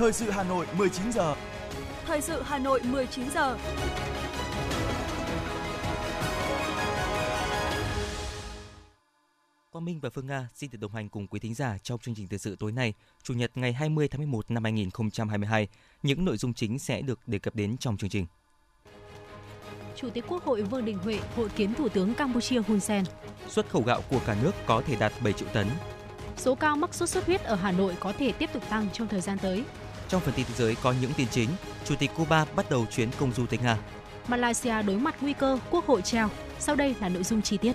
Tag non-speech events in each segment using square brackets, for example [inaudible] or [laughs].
Thời sự Hà Nội 19 giờ. Thời sự Hà Nội 19 giờ. Quang Minh và Phương Nga xin được đồng hành cùng quý thính giả trong chương trình thời sự tối nay, Chủ nhật ngày 20 tháng 11 năm 2022. Những nội dung chính sẽ được đề cập đến trong chương trình. Chủ tịch Quốc hội Vương Đình Huệ hội kiến Thủ tướng Campuchia Hun Sen. Xuất khẩu gạo của cả nước có thể đạt 7 triệu tấn. Số ca mắc sốt xuất huyết ở Hà Nội có thể tiếp tục tăng trong thời gian tới. Trong phần tin thế giới có những tin chính, Chủ tịch Cuba bắt đầu chuyến công du tới Nga. Malaysia đối mặt nguy cơ quốc hội treo. Sau đây là nội dung chi tiết.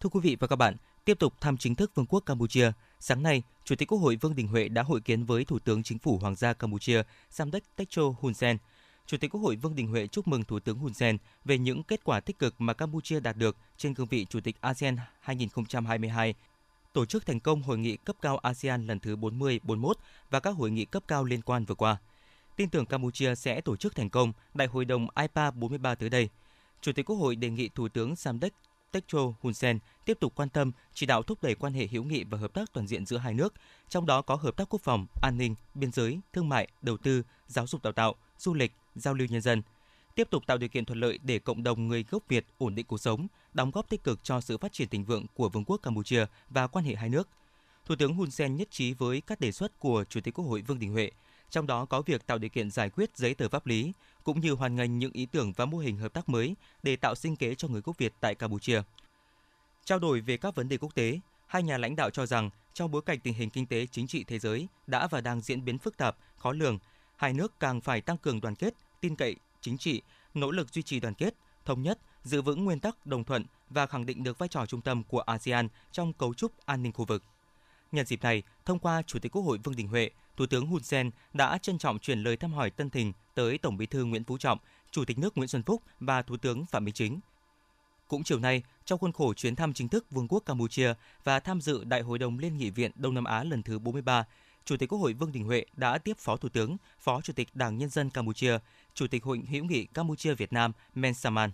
Thưa quý vị và các bạn, tiếp tục thăm chính thức Vương quốc Campuchia, sáng nay, Chủ tịch Quốc hội Vương Đình Huệ đã hội kiến với Thủ tướng Chính phủ Hoàng gia Campuchia Samdech Techo Hun Sen. Chủ tịch Quốc hội Vương Đình Huệ chúc mừng Thủ tướng Hun Sen về những kết quả tích cực mà Campuchia đạt được trên cương vị Chủ tịch ASEAN 2022, tổ chức thành công hội nghị cấp cao ASEAN lần thứ 40-41 và các hội nghị cấp cao liên quan vừa qua. Tin tưởng Campuchia sẽ tổ chức thành công Đại hội đồng IPA 43 tới đây. Chủ tịch Quốc hội đề nghị Thủ tướng Samdech Techo Hun Sen tiếp tục quan tâm chỉ đạo thúc đẩy quan hệ hữu nghị và hợp tác toàn diện giữa hai nước, trong đó có hợp tác quốc phòng, an ninh, biên giới, thương mại, đầu tư, giáo dục đào tạo, du lịch, giao lưu nhân dân. Tiếp tục tạo điều kiện thuận lợi để cộng đồng người gốc Việt ổn định cuộc sống, đóng góp tích cực cho sự phát triển thịnh vượng của Vương quốc Campuchia và quan hệ hai nước. Thủ tướng Hun Sen nhất trí với các đề xuất của Chủ tịch Quốc hội Vương Đình Huệ, trong đó có việc tạo điều kiện giải quyết giấy tờ pháp lý, cũng như hoàn ngành những ý tưởng và mô hình hợp tác mới để tạo sinh kế cho người gốc Việt tại Campuchia. Trao đổi về các vấn đề quốc tế, hai nhà lãnh đạo cho rằng trong bối cảnh tình hình kinh tế chính trị thế giới đã và đang diễn biến phức tạp, khó lường, hai nước càng phải tăng cường đoàn kết, tin cậy chính trị, nỗ lực duy trì đoàn kết, thống nhất, giữ vững nguyên tắc đồng thuận và khẳng định được vai trò trung tâm của ASEAN trong cấu trúc an ninh khu vực. Nhân dịp này, thông qua Chủ tịch Quốc hội Vương Đình Huệ, Thủ tướng Hun Sen đã trân trọng chuyển lời thăm hỏi tân tình tới Tổng Bí thư Nguyễn Phú Trọng, Chủ tịch nước Nguyễn Xuân Phúc và Thủ tướng Phạm Minh Chính. Cũng chiều nay, trong khuôn khổ chuyến thăm chính thức Vương quốc Campuchia và tham dự Đại hội đồng Liên nghị viện Đông Nam Á lần thứ 43, Chủ tịch Quốc hội Vương Đình Huệ đã tiếp Phó Thủ tướng, Phó Chủ tịch Đảng Nhân dân Campuchia, Chủ tịch Hội hữu nghị Campuchia Việt Nam Men Saman.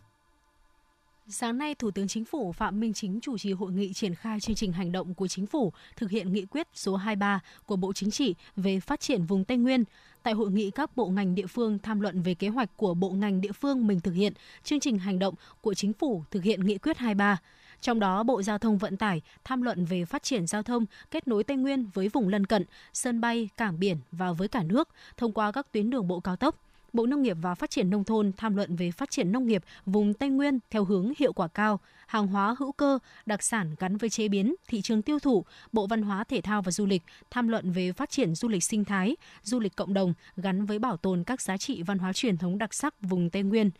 Sáng nay, Thủ tướng Chính phủ Phạm Minh Chính chủ trì hội nghị triển khai chương trình hành động của Chính phủ thực hiện nghị quyết số 23 của Bộ Chính trị về phát triển vùng Tây Nguyên. Tại hội nghị, các bộ ngành địa phương tham luận về kế hoạch của bộ ngành địa phương mình thực hiện, chương trình hành động của Chính phủ thực hiện nghị quyết 23. Trong đó, Bộ Giao thông Vận tải tham luận về phát triển giao thông kết nối Tây Nguyên với vùng lân cận, sân bay, cảng biển và với cả nước thông qua các tuyến đường bộ cao tốc. Bộ Nông nghiệp và Phát triển Nông thôn tham luận về phát triển nông nghiệp vùng Tây Nguyên theo hướng hiệu quả cao, hàng hóa hữu cơ, đặc sản gắn với chế biến, thị trường tiêu thụ. Bộ Văn hóa Thể thao và Du lịch tham luận về phát triển du lịch sinh thái, du lịch cộng đồng gắn với bảo tồn các giá trị văn hóa truyền thống đặc sắc vùng Tây Nguyên.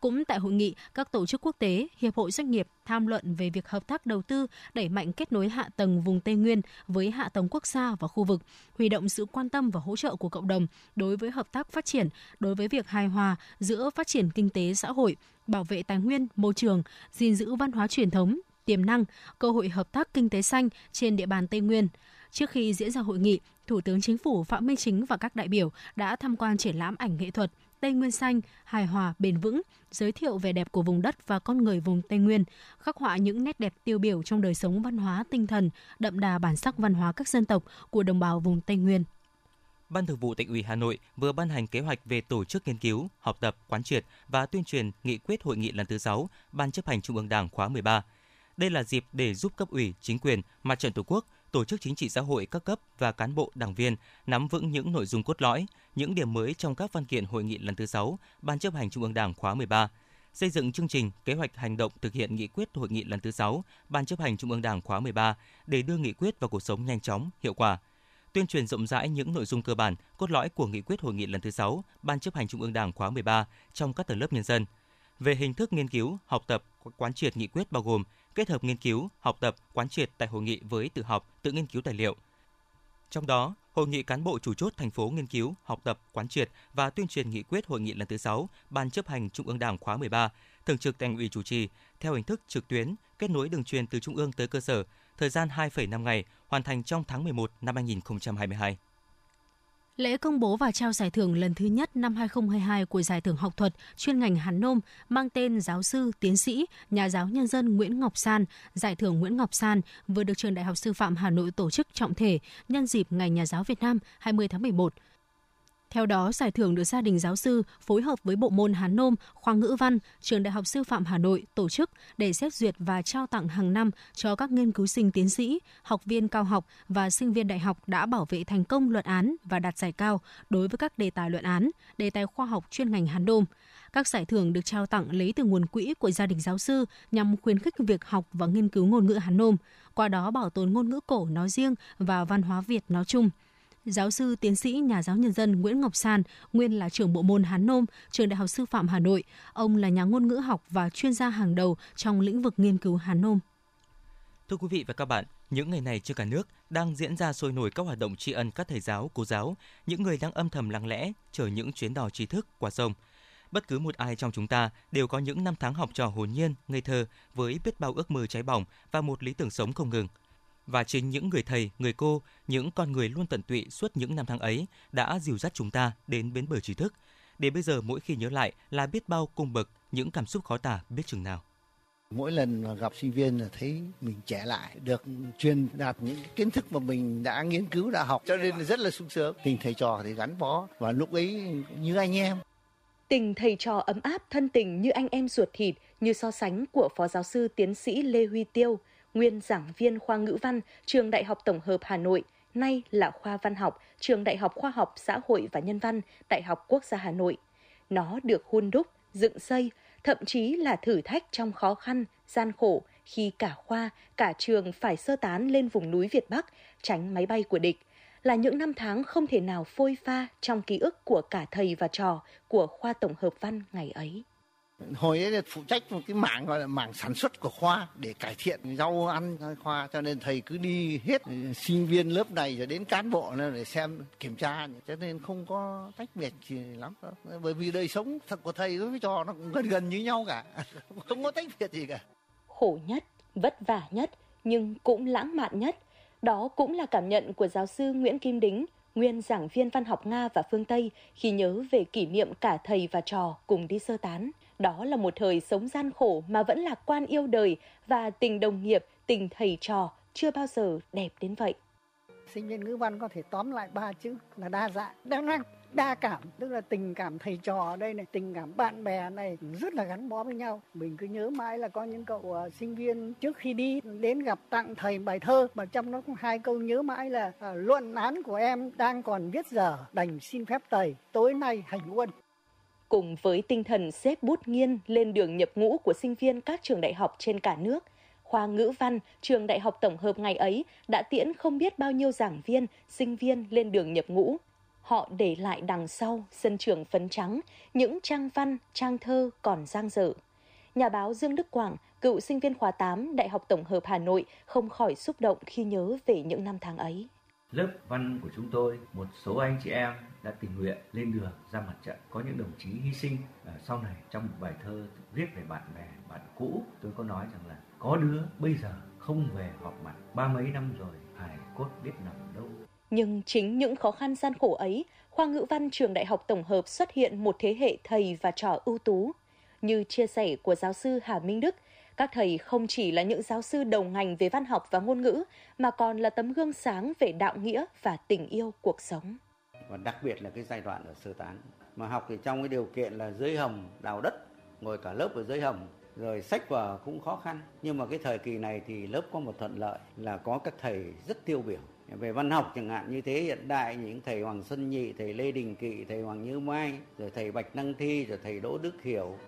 Cũng tại hội nghị, các tổ chức quốc tế, hiệp hội doanh nghiệp tham luận về việc hợp tác đầu tư, đẩy mạnh kết nối hạ tầng vùng Tây Nguyên với hạ tầng quốc gia và khu vực, huy động sự quan tâm và hỗ trợ của cộng đồng đối với hợp tác phát triển, đối với việc hài hòa giữa phát triển kinh tế xã hội, bảo vệ tài nguyên, môi trường, gìn giữ văn hóa truyền thống, tiềm năng, cơ hội hợp tác kinh tế xanh trên địa bàn Tây Nguyên. Trước khi diễn ra hội nghị, Thủ tướng Chính phủ Phạm Minh Chính và các đại biểu đã tham quan triển lãm ảnh nghệ thuật Tây Nguyên xanh, hài hòa, bền vững, giới thiệu vẻ đẹp của vùng đất và con người vùng Tây Nguyên, khắc họa những nét đẹp tiêu biểu trong đời sống văn hóa tinh thần, đậm đà bản sắc văn hóa các dân tộc của đồng bào vùng Tây Nguyên. Ban Thường vụ Tỉnh ủy Hà Nội vừa ban hành kế hoạch về tổ chức nghiên cứu, học tập, quán triệt và tuyên truyền nghị quyết hội nghị lần thứ 6 Ban chấp hành Trung ương Đảng khóa 13. Đây là dịp để giúp cấp ủy, chính quyền, mặt trận Tổ quốc, tổ chức chính trị xã hội các cấp và cán bộ đảng viên nắm vững những nội dung cốt lõi, những điểm mới trong các văn kiện hội nghị lần thứ 6 Ban chấp hành Trung ương Đảng khóa 13, xây dựng chương trình, kế hoạch hành động thực hiện nghị quyết hội nghị lần thứ 6 Ban chấp hành Trung ương Đảng khóa 13 để đưa nghị quyết vào cuộc sống nhanh chóng, hiệu quả tuyên truyền rộng rãi những nội dung cơ bản, cốt lõi của nghị quyết hội nghị lần thứ 6 Ban chấp hành Trung ương Đảng khóa 13 trong các tầng lớp nhân dân. Về hình thức nghiên cứu, học tập, quán triệt nghị quyết bao gồm kết hợp nghiên cứu, học tập, quán triệt tại hội nghị với tự học, tự nghiên cứu tài liệu. Trong đó, hội nghị cán bộ chủ chốt thành phố nghiên cứu, học tập, quán triệt và tuyên truyền nghị quyết hội nghị lần thứ 6 Ban chấp hành Trung ương Đảng khóa 13, thường trực Thành ủy chủ trì theo hình thức trực tuyến, kết nối đường truyền từ trung ương tới cơ sở, thời gian 2,5 ngày, hoàn thành trong tháng 11 năm 2022. Lễ công bố và trao giải thưởng lần thứ nhất năm 2022 của Giải thưởng học thuật chuyên ngành Hàn Nôm mang tên giáo sư, tiến sĩ, nhà giáo nhân dân Nguyễn Ngọc San, Giải thưởng Nguyễn Ngọc San vừa được Trường Đại học Sư phạm Hà Nội tổ chức trọng thể nhân dịp Ngày Nhà giáo Việt Nam 20 tháng 11. Theo đó, giải thưởng được gia đình giáo sư phối hợp với bộ môn Hán Nôm, khoa ngữ văn, Trường Đại học Sư phạm Hà Nội tổ chức để xét duyệt và trao tặng hàng năm cho các nghiên cứu sinh tiến sĩ, học viên cao học và sinh viên đại học đã bảo vệ thành công luận án và đạt giải cao đối với các đề tài luận án, đề tài khoa học chuyên ngành Hán Nôm. Các giải thưởng được trao tặng lấy từ nguồn quỹ của gia đình giáo sư nhằm khuyến khích việc học và nghiên cứu ngôn ngữ Hán Nôm, qua đó bảo tồn ngôn ngữ cổ nói riêng và văn hóa Việt nói chung – Giáo sư tiến sĩ nhà giáo nhân dân Nguyễn Ngọc San, nguyên là trưởng bộ môn Hán Nôm, trường Đại học Sư phạm Hà Nội. Ông là nhà ngôn ngữ học và chuyên gia hàng đầu trong lĩnh vực nghiên cứu Hán Nôm. Thưa quý vị và các bạn, những ngày này trên cả nước đang diễn ra sôi nổi các hoạt động tri ân các thầy giáo, cô giáo, những người đang âm thầm lặng lẽ chờ những chuyến đò trí thức qua sông. Bất cứ một ai trong chúng ta đều có những năm tháng học trò hồn nhiên, ngây thơ với biết bao ước mơ cháy bỏng và một lý tưởng sống không ngừng – và chính những người thầy, người cô, những con người luôn tận tụy suốt những năm tháng ấy đã dìu dắt chúng ta đến bến bờ trí thức. Để bây giờ mỗi khi nhớ lại là biết bao cung bậc, những cảm xúc khó tả biết chừng nào. Mỗi lần gặp sinh viên là thấy mình trẻ lại, được truyền đạt những kiến thức mà mình đã nghiên cứu, đã học, cho nên rất là sung sướng. Tình thầy trò thì gắn bó và lúc ấy như anh em. Tình thầy trò ấm áp thân tình như anh em ruột thịt, như so sánh của Phó Giáo sư Tiến sĩ Lê Huy Tiêu – nguyên giảng viên khoa ngữ văn, trường Đại học Tổng hợp Hà Nội, nay là khoa văn học, trường Đại học Khoa học Xã hội và Nhân văn, Đại học Quốc gia Hà Nội. Nó được hun đúc, dựng xây, thậm chí là thử thách trong khó khăn, gian khổ khi cả khoa, cả trường phải sơ tán lên vùng núi Việt Bắc, tránh máy bay của địch là những năm tháng không thể nào phôi pha trong ký ức của cả thầy và trò của khoa tổng hợp văn ngày ấy hồi ấy phụ trách một cái mảng gọi là mảng sản xuất của khoa để cải thiện rau ăn khoa, cho nên thầy cứ đi hết sinh viên lớp này rồi đến cán bộ để xem, kiểm tra cho nên không có tách biệt gì lắm đâu. bởi vì đời sống thật của thầy với trò nó cũng gần gần như nhau cả [laughs] không có tách biệt gì cả khổ nhất, vất vả nhất, nhưng cũng lãng mạn nhất, đó cũng là cảm nhận của giáo sư Nguyễn Kim Đính, nguyên giảng viên văn học Nga và phương Tây khi nhớ về kỷ niệm cả thầy và trò cùng đi sơ tán. Đó là một thời sống gian khổ mà vẫn lạc quan yêu đời và tình đồng nghiệp, tình thầy trò chưa bao giờ đẹp đến vậy. Sinh viên ngữ văn có thể tóm lại ba chữ là đa dạng, đa năng, đa cảm, tức là tình cảm thầy trò ở đây này, tình cảm bạn bè này rất là gắn bó với nhau. Mình cứ nhớ mãi là có những cậu uh, sinh viên trước khi đi đến gặp tặng thầy bài thơ mà trong đó có hai câu nhớ mãi là uh, luận án của em đang còn viết giờ đành xin phép thầy tối nay hành quân cùng với tinh thần xếp bút nghiên lên đường nhập ngũ của sinh viên các trường đại học trên cả nước, khoa ngữ văn, trường đại học tổng hợp ngày ấy đã tiễn không biết bao nhiêu giảng viên, sinh viên lên đường nhập ngũ. Họ để lại đằng sau sân trường phấn trắng những trang văn, trang thơ còn giang dở. Nhà báo Dương Đức Quảng, cựu sinh viên khóa 8 Đại học Tổng hợp Hà Nội không khỏi xúc động khi nhớ về những năm tháng ấy. Lớp văn của chúng tôi, một số anh chị em đã tình nguyện lên đường ra mặt trận. Có những đồng chí hy sinh à, sau này trong một bài thơ viết về bạn bè, bạn cũ. Tôi có nói rằng là có đứa bây giờ không về họp mặt ba mấy năm rồi, hài cốt biết nằm đâu. Nhưng chính những khó khăn gian khổ ấy, khoa ngữ văn trường Đại học Tổng hợp xuất hiện một thế hệ thầy và trò ưu tú. Như chia sẻ của giáo sư Hà Minh Đức, các thầy không chỉ là những giáo sư đầu ngành về văn học và ngôn ngữ, mà còn là tấm gương sáng về đạo nghĩa và tình yêu cuộc sống. Và đặc biệt là cái giai đoạn ở sơ tán. Mà học thì trong cái điều kiện là dưới hầm đào đất, ngồi cả lớp ở dưới hầm, rồi sách vở cũng khó khăn. Nhưng mà cái thời kỳ này thì lớp có một thuận lợi là có các thầy rất tiêu biểu. Về văn học chẳng hạn như thế hiện đại những thầy Hoàng Xuân Nhị, thầy Lê Đình Kỵ, thầy Hoàng Như Mai, rồi thầy Bạch Năng Thi, rồi thầy Đỗ Đức Hiểu,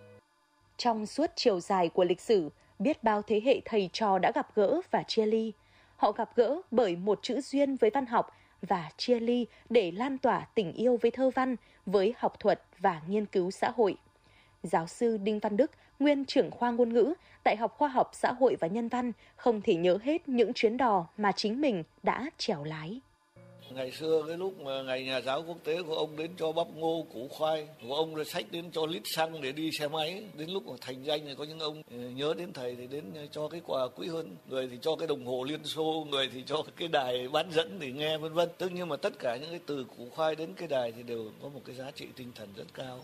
trong suốt chiều dài của lịch sử, biết bao thế hệ thầy trò đã gặp gỡ và chia ly. Họ gặp gỡ bởi một chữ duyên với văn học và chia ly để lan tỏa tình yêu với thơ văn, với học thuật và nghiên cứu xã hội. Giáo sư Đinh Văn Đức, nguyên trưởng khoa ngôn ngữ, Đại học Khoa học Xã hội và Nhân văn, không thể nhớ hết những chuyến đò mà chính mình đã trèo lái. Ngày xưa cái lúc mà ngày nhà giáo quốc tế của ông đến cho bắp ngô củ khoai, của ông là sách đến cho lít xăng để đi xe máy. Đến lúc mà thành danh thì có những ông ờ, nhớ đến thầy thì đến cho cái quà quý hơn. Người thì cho cái đồng hồ Liên Xô, người thì cho cái đài bán dẫn để nghe vân vân. Tức nhưng mà tất cả những cái từ củ khoai đến cái đài thì đều có một cái giá trị tinh thần rất cao.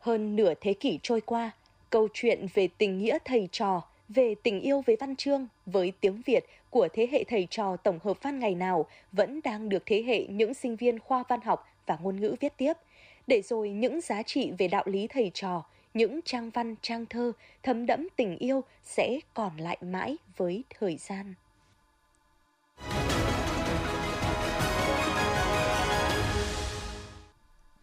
Hơn nửa thế kỷ trôi qua, câu chuyện về tình nghĩa thầy trò, về tình yêu với văn chương, với tiếng Việt của thế hệ thầy trò tổng hợp văn ngày nào vẫn đang được thế hệ những sinh viên khoa văn học và ngôn ngữ viết tiếp. Để rồi những giá trị về đạo lý thầy trò, những trang văn, trang thơ thấm đẫm tình yêu sẽ còn lại mãi với thời gian.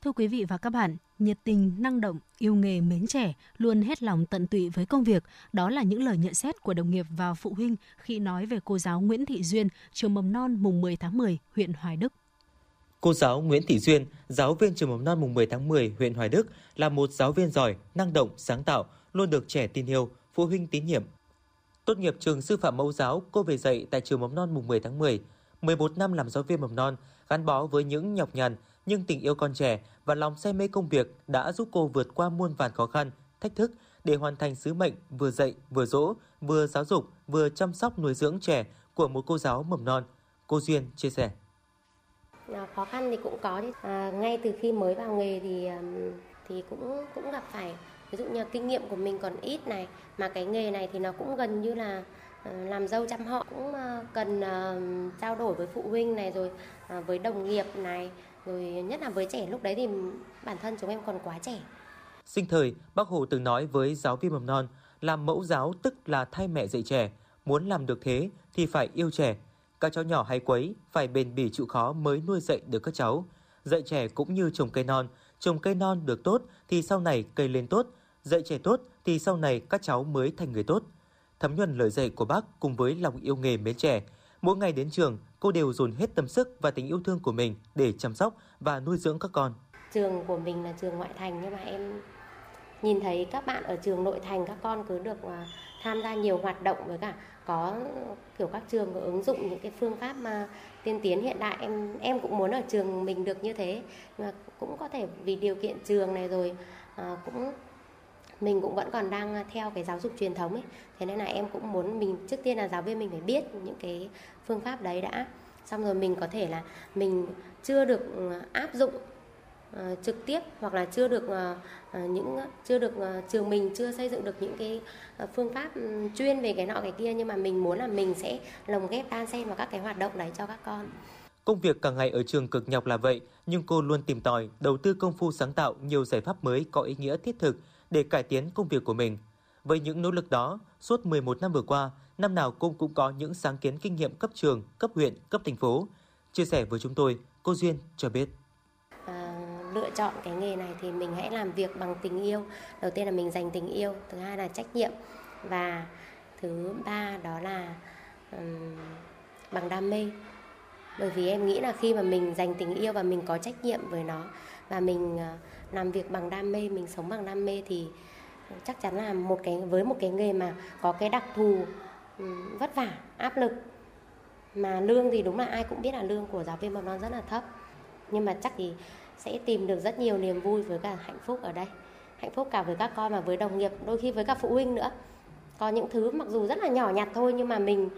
Thưa quý vị và các bạn, nhiệt tình, năng động, yêu nghề, mến trẻ, luôn hết lòng tận tụy với công việc. Đó là những lời nhận xét của đồng nghiệp và phụ huynh khi nói về cô giáo Nguyễn Thị Duyên, trường mầm non mùng 10 tháng 10, huyện Hoài Đức. Cô giáo Nguyễn Thị Duyên, giáo viên trường mầm non mùng 10 tháng 10, huyện Hoài Đức là một giáo viên giỏi, năng động, sáng tạo, luôn được trẻ tin yêu, phụ huynh tín nhiệm. Tốt nghiệp trường sư phạm mẫu giáo, cô về dạy tại trường mầm non mùng 10 tháng 10. 11 năm làm giáo viên mầm non, gắn bó với những nhọc nhằn, nhưng tình yêu con trẻ và lòng say mê công việc đã giúp cô vượt qua muôn vàn khó khăn, thách thức để hoàn thành sứ mệnh vừa dạy, vừa dỗ, vừa giáo dục, vừa chăm sóc nuôi dưỡng trẻ của một cô giáo mầm non. Cô Duyên chia sẻ. À, khó khăn thì cũng có À, ngay từ khi mới vào nghề thì thì cũng cũng gặp phải ví dụ như kinh nghiệm của mình còn ít này mà cái nghề này thì nó cũng gần như là ờ, làm dâu chăm họ cũng cần uh, trao đổi với phụ huynh này rồi uh, với đồng nghiệp này rồi nhất là với trẻ lúc đấy thì bản thân chúng em còn quá trẻ. Sinh thời, Bác Hồ từng nói với giáo viên mầm non, làm mẫu giáo tức là thay mẹ dạy trẻ, muốn làm được thế thì phải yêu trẻ. Các cháu nhỏ hay quấy, phải bền bỉ chịu khó mới nuôi dạy được các cháu. Dạy trẻ cũng như trồng cây non, trồng cây non được tốt thì sau này cây lên tốt, dạy trẻ tốt thì sau này các cháu mới thành người tốt. Thấm nhuần lời dạy của bác cùng với lòng yêu nghề mến trẻ, mỗi ngày đến trường, cô đều dồn hết tâm sức và tình yêu thương của mình để chăm sóc và nuôi dưỡng các con. Trường của mình là trường ngoại thành nhưng mà em nhìn thấy các bạn ở trường nội thành các con cứ được à, tham gia nhiều hoạt động với cả có kiểu các trường có ứng dụng những cái phương pháp mà tiên tiến hiện đại em em cũng muốn ở trường mình được như thế mà cũng có thể vì điều kiện trường này rồi à, cũng mình cũng vẫn còn đang à, theo cái giáo dục truyền thống ấy. Thế nên là em cũng muốn mình trước tiên là giáo viên mình phải biết những cái phương pháp đấy đã. Xong rồi mình có thể là mình chưa được à, áp dụng uh, trực tiếp hoặc là chưa được uh, những chưa được uh, trường mình chưa xây dựng được những cái phương pháp ừ, chuyên về cái nọ cái kia. Nhưng mà mình muốn là mình sẽ lồng ghép đan xen vào các cái hoạt động đấy cho các con. Công việc cả ngày ở trường cực nhọc là vậy, nhưng cô luôn tìm tòi, đầu tư công phu sáng tạo nhiều giải pháp mới có ý nghĩa thiết thực để cải tiến công việc của mình. Với những nỗ lực đó, suốt 11 năm vừa qua, năm nào cô cũng có những sáng kiến kinh nghiệm cấp trường, cấp huyện, cấp thành phố. Chia sẻ với chúng tôi, cô Duyên cho biết. À, lựa chọn cái nghề này thì mình hãy làm việc bằng tình yêu. Đầu tiên là mình dành tình yêu, thứ hai là trách nhiệm và thứ ba đó là um, bằng đam mê. Bởi vì em nghĩ là khi mà mình dành tình yêu và mình có trách nhiệm với nó và mình uh, làm việc bằng đam mê, mình sống bằng đam mê thì chắc chắn là một cái với một cái nghề mà có cái đặc thù ừ, vất vả áp lực mà lương thì đúng là ai cũng biết là lương của giáo viên mầm non rất là thấp. Nhưng mà chắc thì sẽ tìm được rất nhiều niềm vui với cả hạnh phúc ở đây. Hạnh phúc cả với các con và với đồng nghiệp đôi khi với các phụ huynh nữa. Có những thứ mặc dù rất là nhỏ nhặt thôi nhưng mà mình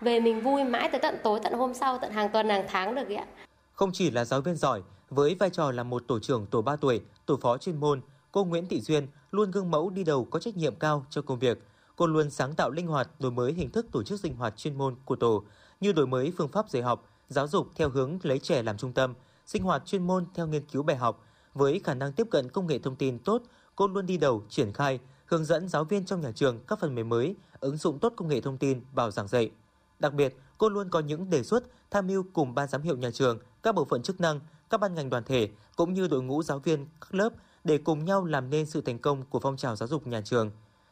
về mình vui mãi tới tận tối tận hôm sau tận hàng tuần hàng tháng được ạ. Không chỉ là giáo viên giỏi với vai trò là một tổ trưởng tổ 3 tuổi tổ phó chuyên môn cô Nguyễn Thị Duyên luôn gương mẫu đi đầu có trách nhiệm cao cho công việc cô luôn sáng tạo linh hoạt đổi mới hình thức tổ chức sinh hoạt chuyên môn của tổ như đổi mới phương pháp dạy học, giáo dục theo hướng lấy trẻ làm trung tâm, sinh hoạt chuyên môn theo nghiên cứu bài học. Với khả năng tiếp cận công nghệ thông tin tốt, cô luôn đi đầu triển khai, hướng dẫn giáo viên trong nhà trường các phần mềm mới, ứng dụng tốt công nghệ thông tin vào giảng dạy. Đặc biệt, cô luôn có những đề xuất tham mưu cùng ban giám hiệu nhà trường, các bộ phận chức năng, các ban ngành đoàn thể cũng như đội ngũ giáo viên các lớp để cùng nhau làm nên sự thành công của phong trào giáo dục nhà trường.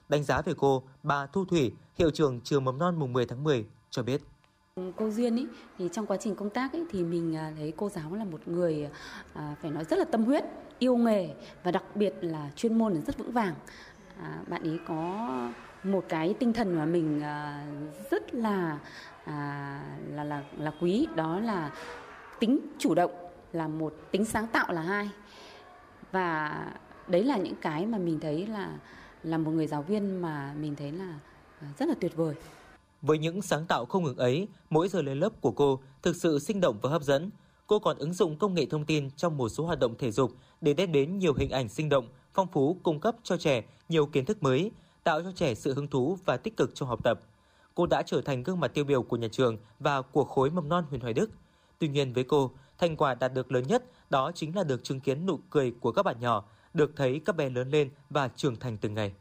Đánh giá về cô, bà Thu Thủy, hiệu trưởng trường mầm non mùng 10 tháng 10 cho biết. Cô Duyên ý, thì trong quá trình công tác ý, thì mình à, thấy cô giáo là một người à, phải nói rất là tâm huyết, yêu nghề và đặc biệt là chuyên môn rất vững vàng. À, bạn ấy có một cái tinh thần mà mình à, rất là à, là là là quý đó là tính chủ động là một tính sáng tạo là hai và đấy là những cái mà mình thấy là là một người giáo viên mà mình thấy là à, rất là tuyệt vời với những sáng tạo không ngừng ấy, mỗi giờ lên lớp của cô thực sự sinh động và hấp dẫn. Cô còn ứng dụng công nghệ thông tin trong một số hoạt động thể dục để đem đến nhiều hình ảnh sinh động, phong phú cung cấp cho trẻ nhiều kiến thức mới, tạo cho trẻ sự hứng thú và tích cực trong học tập. Cô đã trở thành gương mặt tiêu biểu của nhà trường và của khối mầm non huyện Hoài Đức. Tuy nhiên với cô, thành quả đạt được lớn nhất đó chính là được chứng kiến nụ cười của các bạn nhỏ, được thấy các bé lớn lên và trưởng thành từng ngày.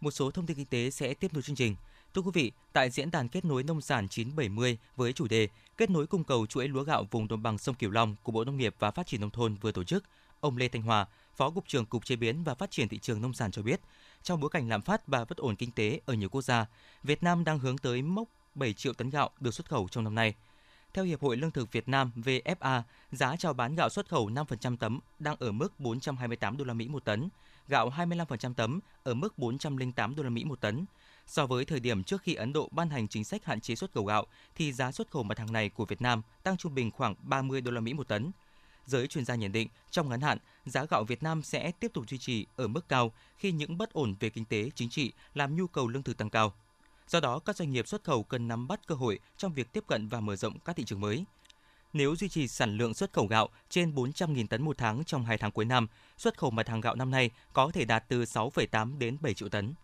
Một số thông tin kinh tế sẽ tiếp nối chương trình. Thưa quý vị, tại diễn đàn kết nối nông sản 970 với chủ đề Kết nối cung cầu chuỗi lúa gạo vùng đồng bằng sông Cửu Long của Bộ Nông nghiệp và Phát triển nông thôn vừa tổ chức, ông Lê Thanh Hòa, Phó cục trưởng Cục Chế biến và Phát triển thị trường nông sản cho biết, trong bối cảnh lạm phát và bất ổn kinh tế ở nhiều quốc gia, Việt Nam đang hướng tới mốc 7 triệu tấn gạo được xuất khẩu trong năm nay. Theo Hiệp hội Lương thực Việt Nam VFA, giá chào bán gạo xuất khẩu 5% tấm đang ở mức 428 đô la Mỹ một tấn, gạo 25% tấm ở mức 408 đô la Mỹ một tấn. So với thời điểm trước khi Ấn Độ ban hành chính sách hạn chế xuất khẩu gạo thì giá xuất khẩu mặt hàng này của Việt Nam tăng trung bình khoảng 30 đô la Mỹ một tấn. Giới chuyên gia nhận định, trong ngắn hạn, giá gạo Việt Nam sẽ tiếp tục duy trì ở mức cao khi những bất ổn về kinh tế, chính trị làm nhu cầu lương thực tăng cao. Do đó, các doanh nghiệp xuất khẩu cần nắm bắt cơ hội trong việc tiếp cận và mở rộng các thị trường mới. Nếu duy trì sản lượng xuất khẩu gạo trên 400.000 tấn một tháng trong 2 tháng cuối năm, xuất khẩu mặt hàng gạo năm nay có thể đạt từ 6,8 đến 7 triệu tấn.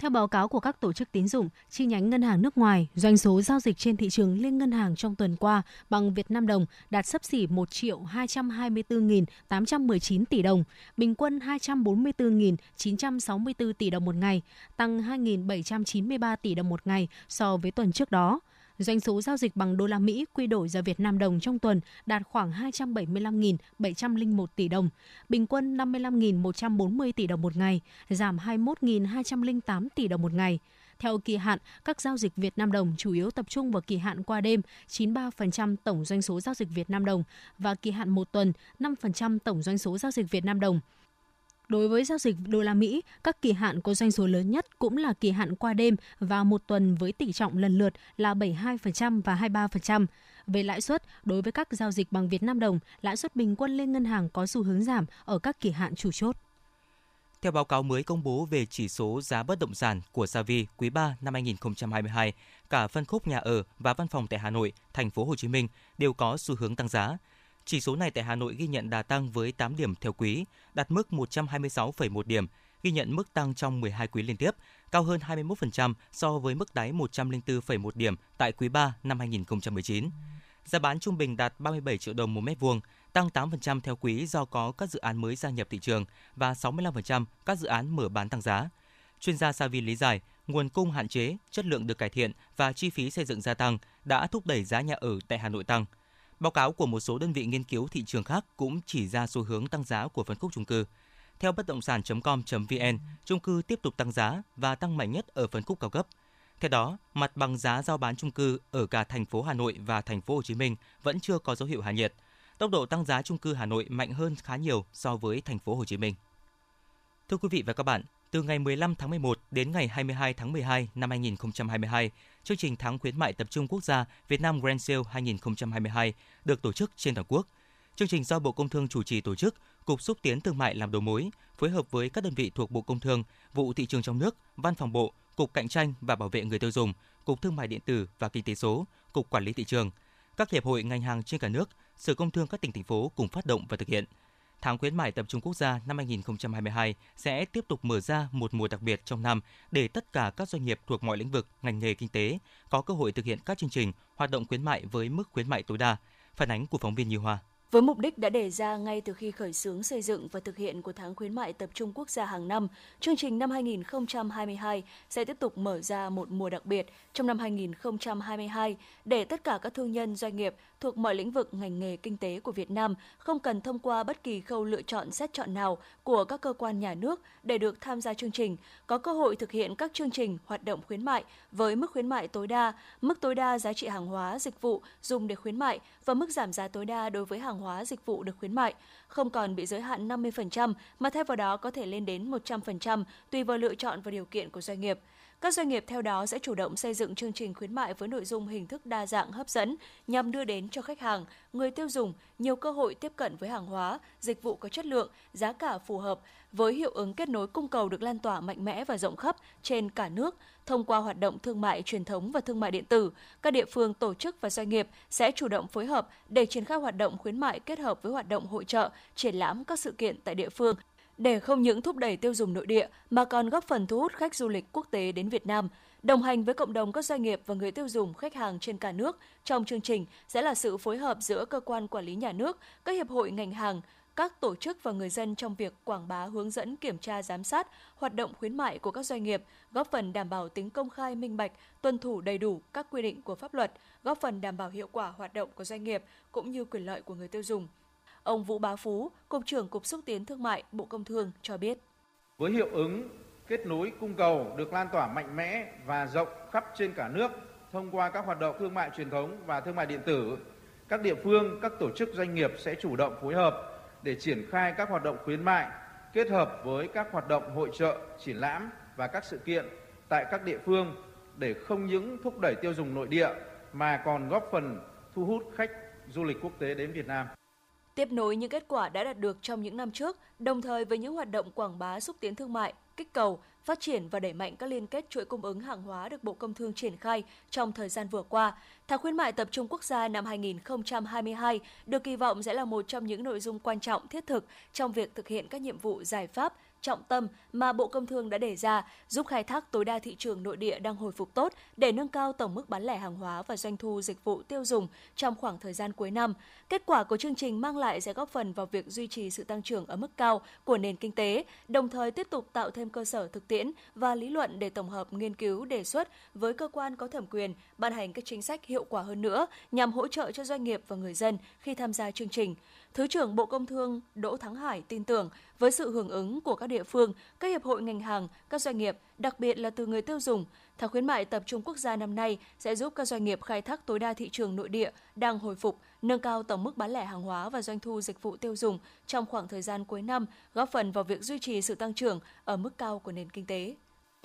Theo báo cáo của các tổ chức tín dụng, chi nhánh ngân hàng nước ngoài, doanh số giao dịch trên thị trường liên ngân hàng trong tuần qua bằng Việt Nam đồng đạt sấp xỉ 1 triệu 224.819 tỷ đồng, bình quân 244.964 tỷ đồng một ngày, tăng 2.793 tỷ đồng một ngày so với tuần trước đó. Doanh số giao dịch bằng đô la Mỹ quy đổi giờ Việt Nam đồng trong tuần đạt khoảng 275.701 tỷ đồng, bình quân 55.140 tỷ đồng một ngày, giảm 21.208 tỷ đồng một ngày. Theo kỳ hạn, các giao dịch Việt Nam đồng chủ yếu tập trung vào kỳ hạn qua đêm 93% tổng doanh số giao dịch Việt Nam đồng và kỳ hạn một tuần 5% tổng doanh số giao dịch Việt Nam đồng. Đối với giao dịch đô la Mỹ, các kỳ hạn có doanh số lớn nhất cũng là kỳ hạn qua đêm và một tuần với tỷ trọng lần lượt là 72% và 23%. Về lãi suất, đối với các giao dịch bằng Việt Nam đồng, lãi suất bình quân lên ngân hàng có xu hướng giảm ở các kỳ hạn chủ chốt. Theo báo cáo mới công bố về chỉ số giá bất động sản của Savi quý 3 năm 2022, cả phân khúc nhà ở và văn phòng tại Hà Nội, thành phố Hồ Chí Minh đều có xu hướng tăng giá. Chỉ số này tại Hà Nội ghi nhận đà tăng với 8 điểm theo quý, đạt mức 126,1 điểm, ghi nhận mức tăng trong 12 quý liên tiếp, cao hơn 21% so với mức đáy 104,1 điểm tại quý 3 năm 2019. Giá bán trung bình đạt 37 triệu đồng một mét vuông, tăng 8% theo quý do có các dự án mới gia nhập thị trường và 65% các dự án mở bán tăng giá. Chuyên gia Savi lý giải, nguồn cung hạn chế, chất lượng được cải thiện và chi phí xây dựng gia tăng đã thúc đẩy giá nhà ở tại Hà Nội tăng – Báo cáo của một số đơn vị nghiên cứu thị trường khác cũng chỉ ra xu hướng tăng giá của phân khúc chung cư. Theo bất động sản.com.vn, chung cư tiếp tục tăng giá và tăng mạnh nhất ở phân khúc cao cấp. Theo đó, mặt bằng giá giao bán chung cư ở cả thành phố Hà Nội và thành phố Hồ Chí Minh vẫn chưa có dấu hiệu hạ nhiệt. Tốc độ tăng giá chung cư Hà Nội mạnh hơn khá nhiều so với thành phố Hồ Chí Minh. Thưa quý vị và các bạn, từ ngày 15 tháng 11 đến ngày 22 tháng 12 năm 2022, chương trình tháng khuyến mại tập trung quốc gia Việt Nam Grand Sale 2022 được tổ chức trên toàn quốc. Chương trình do Bộ Công Thương chủ trì tổ chức, Cục xúc tiến thương mại làm đầu mối, phối hợp với các đơn vị thuộc Bộ Công Thương, vụ thị trường trong nước, Văn phòng Bộ, Cục Cạnh tranh và Bảo vệ người tiêu dùng, Cục Thương mại điện tử và Kinh tế số, Cục Quản lý thị trường, các hiệp hội ngành hàng trên cả nước, Sở Công Thương các tỉnh thành phố cùng phát động và thực hiện – Tháng khuyến mại tập trung quốc gia năm 2022 sẽ tiếp tục mở ra một mùa đặc biệt trong năm để tất cả các doanh nghiệp thuộc mọi lĩnh vực, ngành nghề kinh tế có cơ hội thực hiện các chương trình, hoạt động khuyến mại với mức khuyến mại tối đa. Phản ánh của phóng viên Như Hoa. Với mục đích đã đề ra ngay từ khi khởi xướng xây dựng và thực hiện của tháng khuyến mại tập trung quốc gia hàng năm, chương trình năm 2022 sẽ tiếp tục mở ra một mùa đặc biệt trong năm 2022 để tất cả các thương nhân doanh nghiệp thuộc mọi lĩnh vực ngành nghề kinh tế của Việt Nam không cần thông qua bất kỳ khâu lựa chọn xét chọn nào của các cơ quan nhà nước để được tham gia chương trình, có cơ hội thực hiện các chương trình hoạt động khuyến mại với mức khuyến mại tối đa, mức tối đa giá trị hàng hóa, dịch vụ dùng để khuyến mại và mức giảm giá tối đa đối với hàng hóa dịch vụ được khuyến mại, không còn bị giới hạn 50% mà thay vào đó có thể lên đến 100% tùy vào lựa chọn và điều kiện của doanh nghiệp. Các doanh nghiệp theo đó sẽ chủ động xây dựng chương trình khuyến mại với nội dung hình thức đa dạng hấp dẫn nhằm đưa đến cho khách hàng, người tiêu dùng nhiều cơ hội tiếp cận với hàng hóa, dịch vụ có chất lượng, giá cả phù hợp với hiệu ứng kết nối cung cầu được lan tỏa mạnh mẽ và rộng khắp trên cả nước thông qua hoạt động thương mại truyền thống và thương mại điện tử. Các địa phương, tổ chức và doanh nghiệp sẽ chủ động phối hợp để triển khai hoạt động khuyến mại kết hợp với hoạt động hội trợ, triển lãm các sự kiện tại địa phương để không những thúc đẩy tiêu dùng nội địa mà còn góp phần thu hút khách du lịch quốc tế đến Việt Nam. Đồng hành với cộng đồng các doanh nghiệp và người tiêu dùng khách hàng trên cả nước trong chương trình sẽ là sự phối hợp giữa cơ quan quản lý nhà nước, các hiệp hội ngành hàng, các tổ chức và người dân trong việc quảng bá hướng dẫn kiểm tra giám sát hoạt động khuyến mại của các doanh nghiệp, góp phần đảm bảo tính công khai minh bạch, tuân thủ đầy đủ các quy định của pháp luật, góp phần đảm bảo hiệu quả hoạt động của doanh nghiệp cũng như quyền lợi của người tiêu dùng. Ông Vũ Bá Phú, Cục trưởng Cục Xúc tiến Thương mại, Bộ Công Thương cho biết. Với hiệu ứng kết nối cung cầu được lan tỏa mạnh mẽ và rộng khắp trên cả nước thông qua các hoạt động thương mại truyền thống và thương mại điện tử, các địa phương, các tổ chức doanh nghiệp sẽ chủ động phối hợp để triển khai các hoạt động khuyến mại kết hợp với các hoạt động hội trợ, triển lãm và các sự kiện tại các địa phương để không những thúc đẩy tiêu dùng nội địa mà còn góp phần thu hút khách du lịch quốc tế đến Việt Nam. Tiếp nối những kết quả đã đạt được trong những năm trước, đồng thời với những hoạt động quảng bá xúc tiến thương mại, kích cầu, phát triển và đẩy mạnh các liên kết chuỗi cung ứng hàng hóa được Bộ Công Thương triển khai trong thời gian vừa qua. Tháng khuyến mại tập trung quốc gia năm 2022 được kỳ vọng sẽ là một trong những nội dung quan trọng thiết thực trong việc thực hiện các nhiệm vụ giải pháp trọng tâm mà Bộ Công Thương đã đề ra, giúp khai thác tối đa thị trường nội địa đang hồi phục tốt để nâng cao tổng mức bán lẻ hàng hóa và doanh thu dịch vụ tiêu dùng trong khoảng thời gian cuối năm. Kết quả của chương trình mang lại sẽ góp phần vào việc duy trì sự tăng trưởng ở mức cao của nền kinh tế, đồng thời tiếp tục tạo thêm cơ sở thực tiễn và lý luận để tổng hợp nghiên cứu đề xuất với cơ quan có thẩm quyền ban hành các chính sách hiệu quả hơn nữa nhằm hỗ trợ cho doanh nghiệp và người dân khi tham gia chương trình. Thứ trưởng Bộ Công Thương Đỗ Thắng Hải tin tưởng với sự hưởng ứng của các địa phương, các hiệp hội ngành hàng, các doanh nghiệp, đặc biệt là từ người tiêu dùng, tháng khuyến mại tập trung quốc gia năm nay sẽ giúp các doanh nghiệp khai thác tối đa thị trường nội địa đang hồi phục, nâng cao tổng mức bán lẻ hàng hóa và doanh thu dịch vụ tiêu dùng trong khoảng thời gian cuối năm, góp phần vào việc duy trì sự tăng trưởng ở mức cao của nền kinh tế.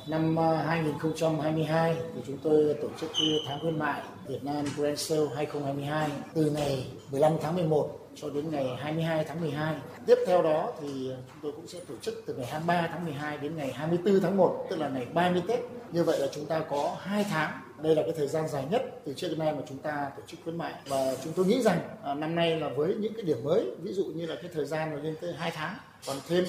Năm ờ, 2022 thì chúng tôi tổ chức tháng khuyến mại Việt Nam Grand Sale 2022 từ ngày 15 tháng 11 cho đến ngày 22 tháng 12. Tiếp theo đó thì chúng tôi cũng sẽ tổ chức từ ngày 23 tháng 12 đến ngày 24 tháng 1, tức là ngày 30 Tết. Như vậy là chúng ta có 2 tháng. Đây là cái thời gian dài nhất từ trước đến nay mà chúng ta tổ chức khuyến mại và chúng tôi nghĩ rằng à, năm nay là với những cái điểm mới, ví dụ như là cái thời gian là lên tới 2 tháng, còn thêm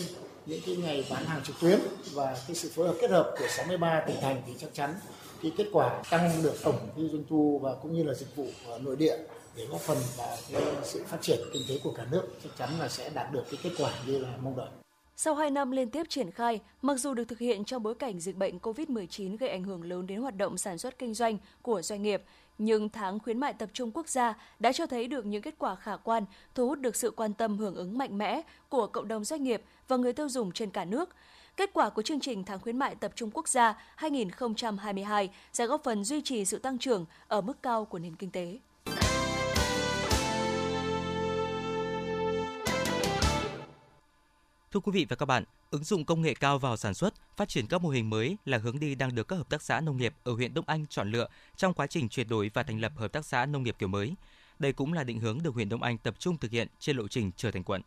những cái ngày bán hàng trực tuyến và cái sự phối hợp kết hợp của 63 tỉnh thành thì chắc chắn cái kết quả tăng được tổng cái doanh thu và cũng như là dịch vụ nội địa để góp phần vào cái sự phát triển kinh tế của cả nước chắc chắn là sẽ đạt được cái kết quả như là mong đợi. Sau 2 năm liên tiếp triển khai, mặc dù được thực hiện trong bối cảnh dịch bệnh COVID-19 gây ảnh hưởng lớn đến hoạt động sản xuất kinh doanh của doanh nghiệp, nhưng tháng khuyến mại tập trung quốc gia đã cho thấy được những kết quả khả quan, thu hút được sự quan tâm hưởng ứng mạnh mẽ của cộng đồng doanh nghiệp và người tiêu dùng trên cả nước. Kết quả của chương trình tháng khuyến mại tập trung quốc gia 2022 sẽ góp phần duy trì sự tăng trưởng ở mức cao của nền kinh tế. Thưa quý vị và các bạn, ứng dụng công nghệ cao vào sản xuất, phát triển các mô hình mới là hướng đi đang được các hợp tác xã nông nghiệp ở huyện Đông Anh chọn lựa trong quá trình chuyển đổi và thành lập hợp tác xã nông nghiệp kiểu mới. Đây cũng là định hướng được huyện Đông Anh tập trung thực hiện trên lộ trình trở thành quận.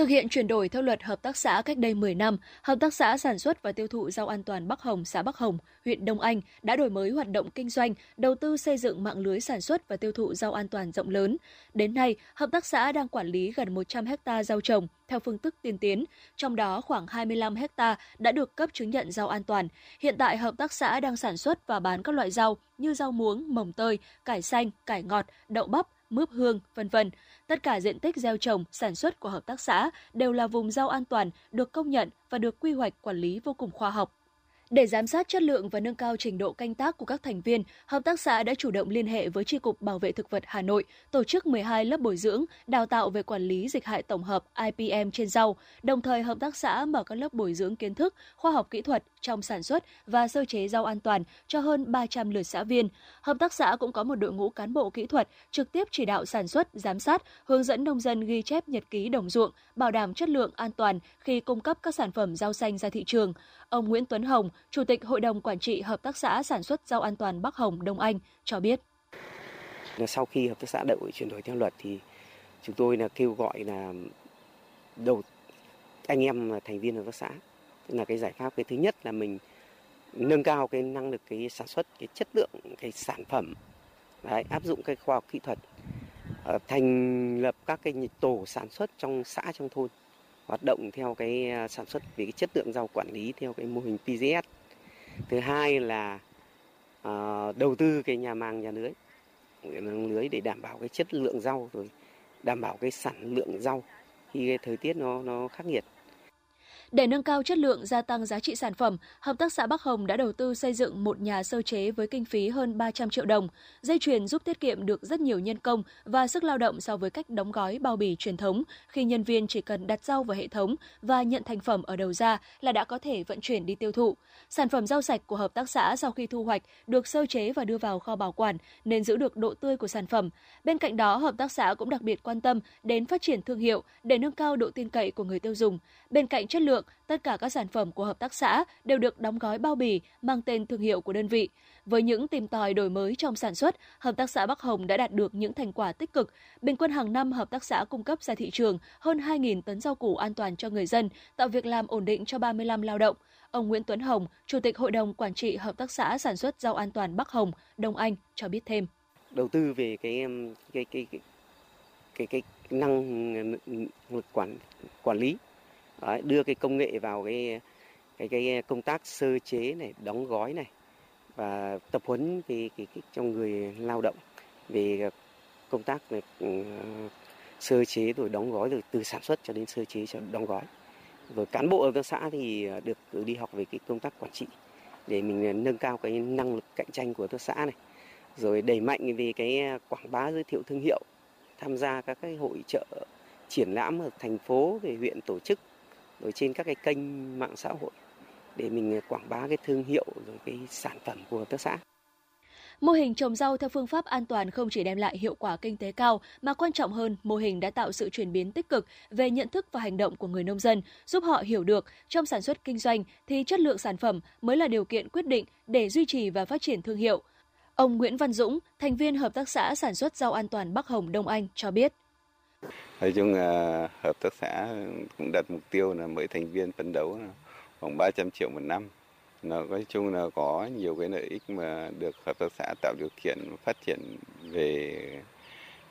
Thực hiện chuyển đổi theo luật hợp tác xã cách đây 10 năm, Hợp tác xã sản xuất và tiêu thụ rau an toàn Bắc Hồng, xã Bắc Hồng, huyện Đông Anh đã đổi mới hoạt động kinh doanh, đầu tư xây dựng mạng lưới sản xuất và tiêu thụ rau an toàn rộng lớn. Đến nay, hợp tác xã đang quản lý gần 100 hecta rau trồng theo phương thức tiên tiến, trong đó khoảng 25 hecta đã được cấp chứng nhận rau an toàn. Hiện tại, hợp tác xã đang sản xuất và bán các loại rau như rau muống, mồng tơi, cải xanh, cải ngọt, đậu bắp, mướp hương, vân vân. Tất cả diện tích gieo trồng, sản xuất của hợp tác xã đều là vùng rau an toàn, được công nhận và được quy hoạch quản lý vô cùng khoa học. Để giám sát chất lượng và nâng cao trình độ canh tác của các thành viên, hợp tác xã đã chủ động liên hệ với Tri cục Bảo vệ thực vật Hà Nội, tổ chức 12 lớp bồi dưỡng, đào tạo về quản lý dịch hại tổng hợp IPM trên rau. Đồng thời, hợp tác xã mở các lớp bồi dưỡng kiến thức, khoa học kỹ thuật trong sản xuất và sơ chế rau an toàn cho hơn 300 lượt xã viên. Hợp tác xã cũng có một đội ngũ cán bộ kỹ thuật trực tiếp chỉ đạo sản xuất, giám sát, hướng dẫn nông dân ghi chép nhật ký đồng ruộng, bảo đảm chất lượng an toàn khi cung cấp các sản phẩm rau xanh ra thị trường. Ông Nguyễn Tuấn Hồng, Chủ tịch Hội đồng Quản trị Hợp tác xã Sản xuất Rau An toàn Bắc Hồng Đông Anh cho biết. Sau khi hợp tác xã đậu chuyển đổi theo luật thì chúng tôi là kêu gọi là đầu anh em thành viên hợp tác xã tức là cái giải pháp cái thứ nhất là mình nâng cao cái năng lực cái sản xuất cái chất lượng cái sản phẩm Đấy, áp dụng cái khoa học kỹ thuật ờ, thành lập các cái tổ sản xuất trong xã trong thôn hoạt động theo cái à, sản xuất về cái chất lượng rau quản lý theo cái mô hình PGS thứ hai là uh, đầu tư cái nhà màng nhà lưới nhà lưới để đảm bảo cái chất lượng rau rồi đảm bảo cái sản lượng rau khi cái thời tiết nó nó khắc nghiệt để nâng cao chất lượng, gia tăng giá trị sản phẩm, Hợp tác xã Bắc Hồng đã đầu tư xây dựng một nhà sơ chế với kinh phí hơn 300 triệu đồng. Dây chuyền giúp tiết kiệm được rất nhiều nhân công và sức lao động so với cách đóng gói bao bì truyền thống, khi nhân viên chỉ cần đặt rau vào hệ thống và nhận thành phẩm ở đầu ra là đã có thể vận chuyển đi tiêu thụ. Sản phẩm rau sạch của hợp tác xã sau khi thu hoạch được sơ chế và đưa vào kho bảo quản nên giữ được độ tươi của sản phẩm. Bên cạnh đó, hợp tác xã cũng đặc biệt quan tâm đến phát triển thương hiệu để nâng cao độ tin cậy của người tiêu dùng. Bên cạnh chất lượng, tất cả các sản phẩm của hợp tác xã đều được đóng gói bao bì mang tên thương hiệu của đơn vị. Với những tìm tòi đổi mới trong sản xuất, Hợp tác xã Bắc Hồng đã đạt được những thành quả tích cực. Bình quân hàng năm, hợp tác xã cung cấp ra thị trường hơn 2.000 tấn rau củ an toàn cho người dân, tạo việc làm ổn định cho 35 lao động. Ông Nguyễn Tuấn Hồng, Chủ tịch Hội đồng Quản trị Hợp tác xã Sản xuất Rau An toàn Bắc Hồng, Đông Anh cho biết thêm. Đầu tư về cái cái cái cái cái, cái năng lực quản quản lý Đấy, đưa cái công nghệ vào cái cái cái công tác sơ chế này đóng gói này và tập huấn cái, cái, cái trong người lao động về công tác này, ừ, sơ chế rồi đóng gói rồi từ sản xuất cho đến sơ chế cho đóng gói. Rồi cán bộ ở các xã thì ờ, được đi học về cái công tác quản trị để mình ờ, nâng cao cái năng lực cạnh tranh của các xã này. Rồi đẩy mạnh về cái ờ, quảng bá giới thiệu thương hiệu tham gia các cái hội trợ triển lãm ở thành phố về huyện tổ chức rồi trên các cái kênh mạng xã hội để mình à, quảng bá cái thương hiệu rồi cái sản phẩm của hợp tác xã. Mô hình trồng rau theo phương pháp an toàn không chỉ đem lại hiệu quả kinh tế cao mà quan trọng hơn, mô hình đã tạo sự chuyển biến tích cực về nhận thức và hành động của người nông dân, giúp họ hiểu được trong sản xuất kinh doanh thì chất lượng sản phẩm mới là điều kiện quyết định để duy trì và phát triển thương hiệu. Ông Nguyễn Văn Dũng, thành viên hợp tác xã sản xuất rau an toàn Bắc Hồng Đông Anh cho biết. Nói chung là hợp tác xã cũng đặt mục tiêu là mỗi thành viên phấn đấu khoảng 300 triệu một năm. Nó nói chung là có nhiều cái lợi ích mà được hợp tác xã tạo điều kiện phát triển về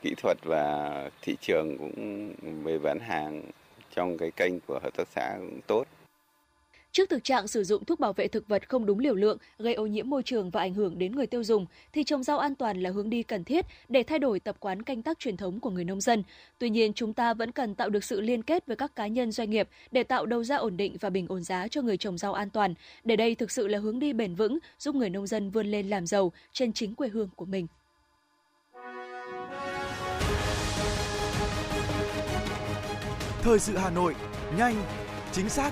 kỹ thuật và thị trường cũng về bán hàng trong cái kênh của hợp tác xã cũng tốt. Trước thực trạng sử dụng thuốc bảo vệ thực vật không đúng liều lượng, gây ô nhiễm môi trường và ảnh hưởng đến người tiêu dùng, thì trồng rau an toàn là hướng đi cần thiết để thay đổi tập quán canh tác truyền thống của người nông dân. Tuy nhiên, chúng ta vẫn cần tạo được sự liên kết với các cá nhân doanh nghiệp để tạo đầu ra ổn định và bình ổn giá cho người trồng rau an toàn. Để đây thực sự là hướng đi bền vững, giúp người nông dân vươn lên làm giàu trên chính quê hương của mình. Thời sự Hà Nội, nhanh, chính xác,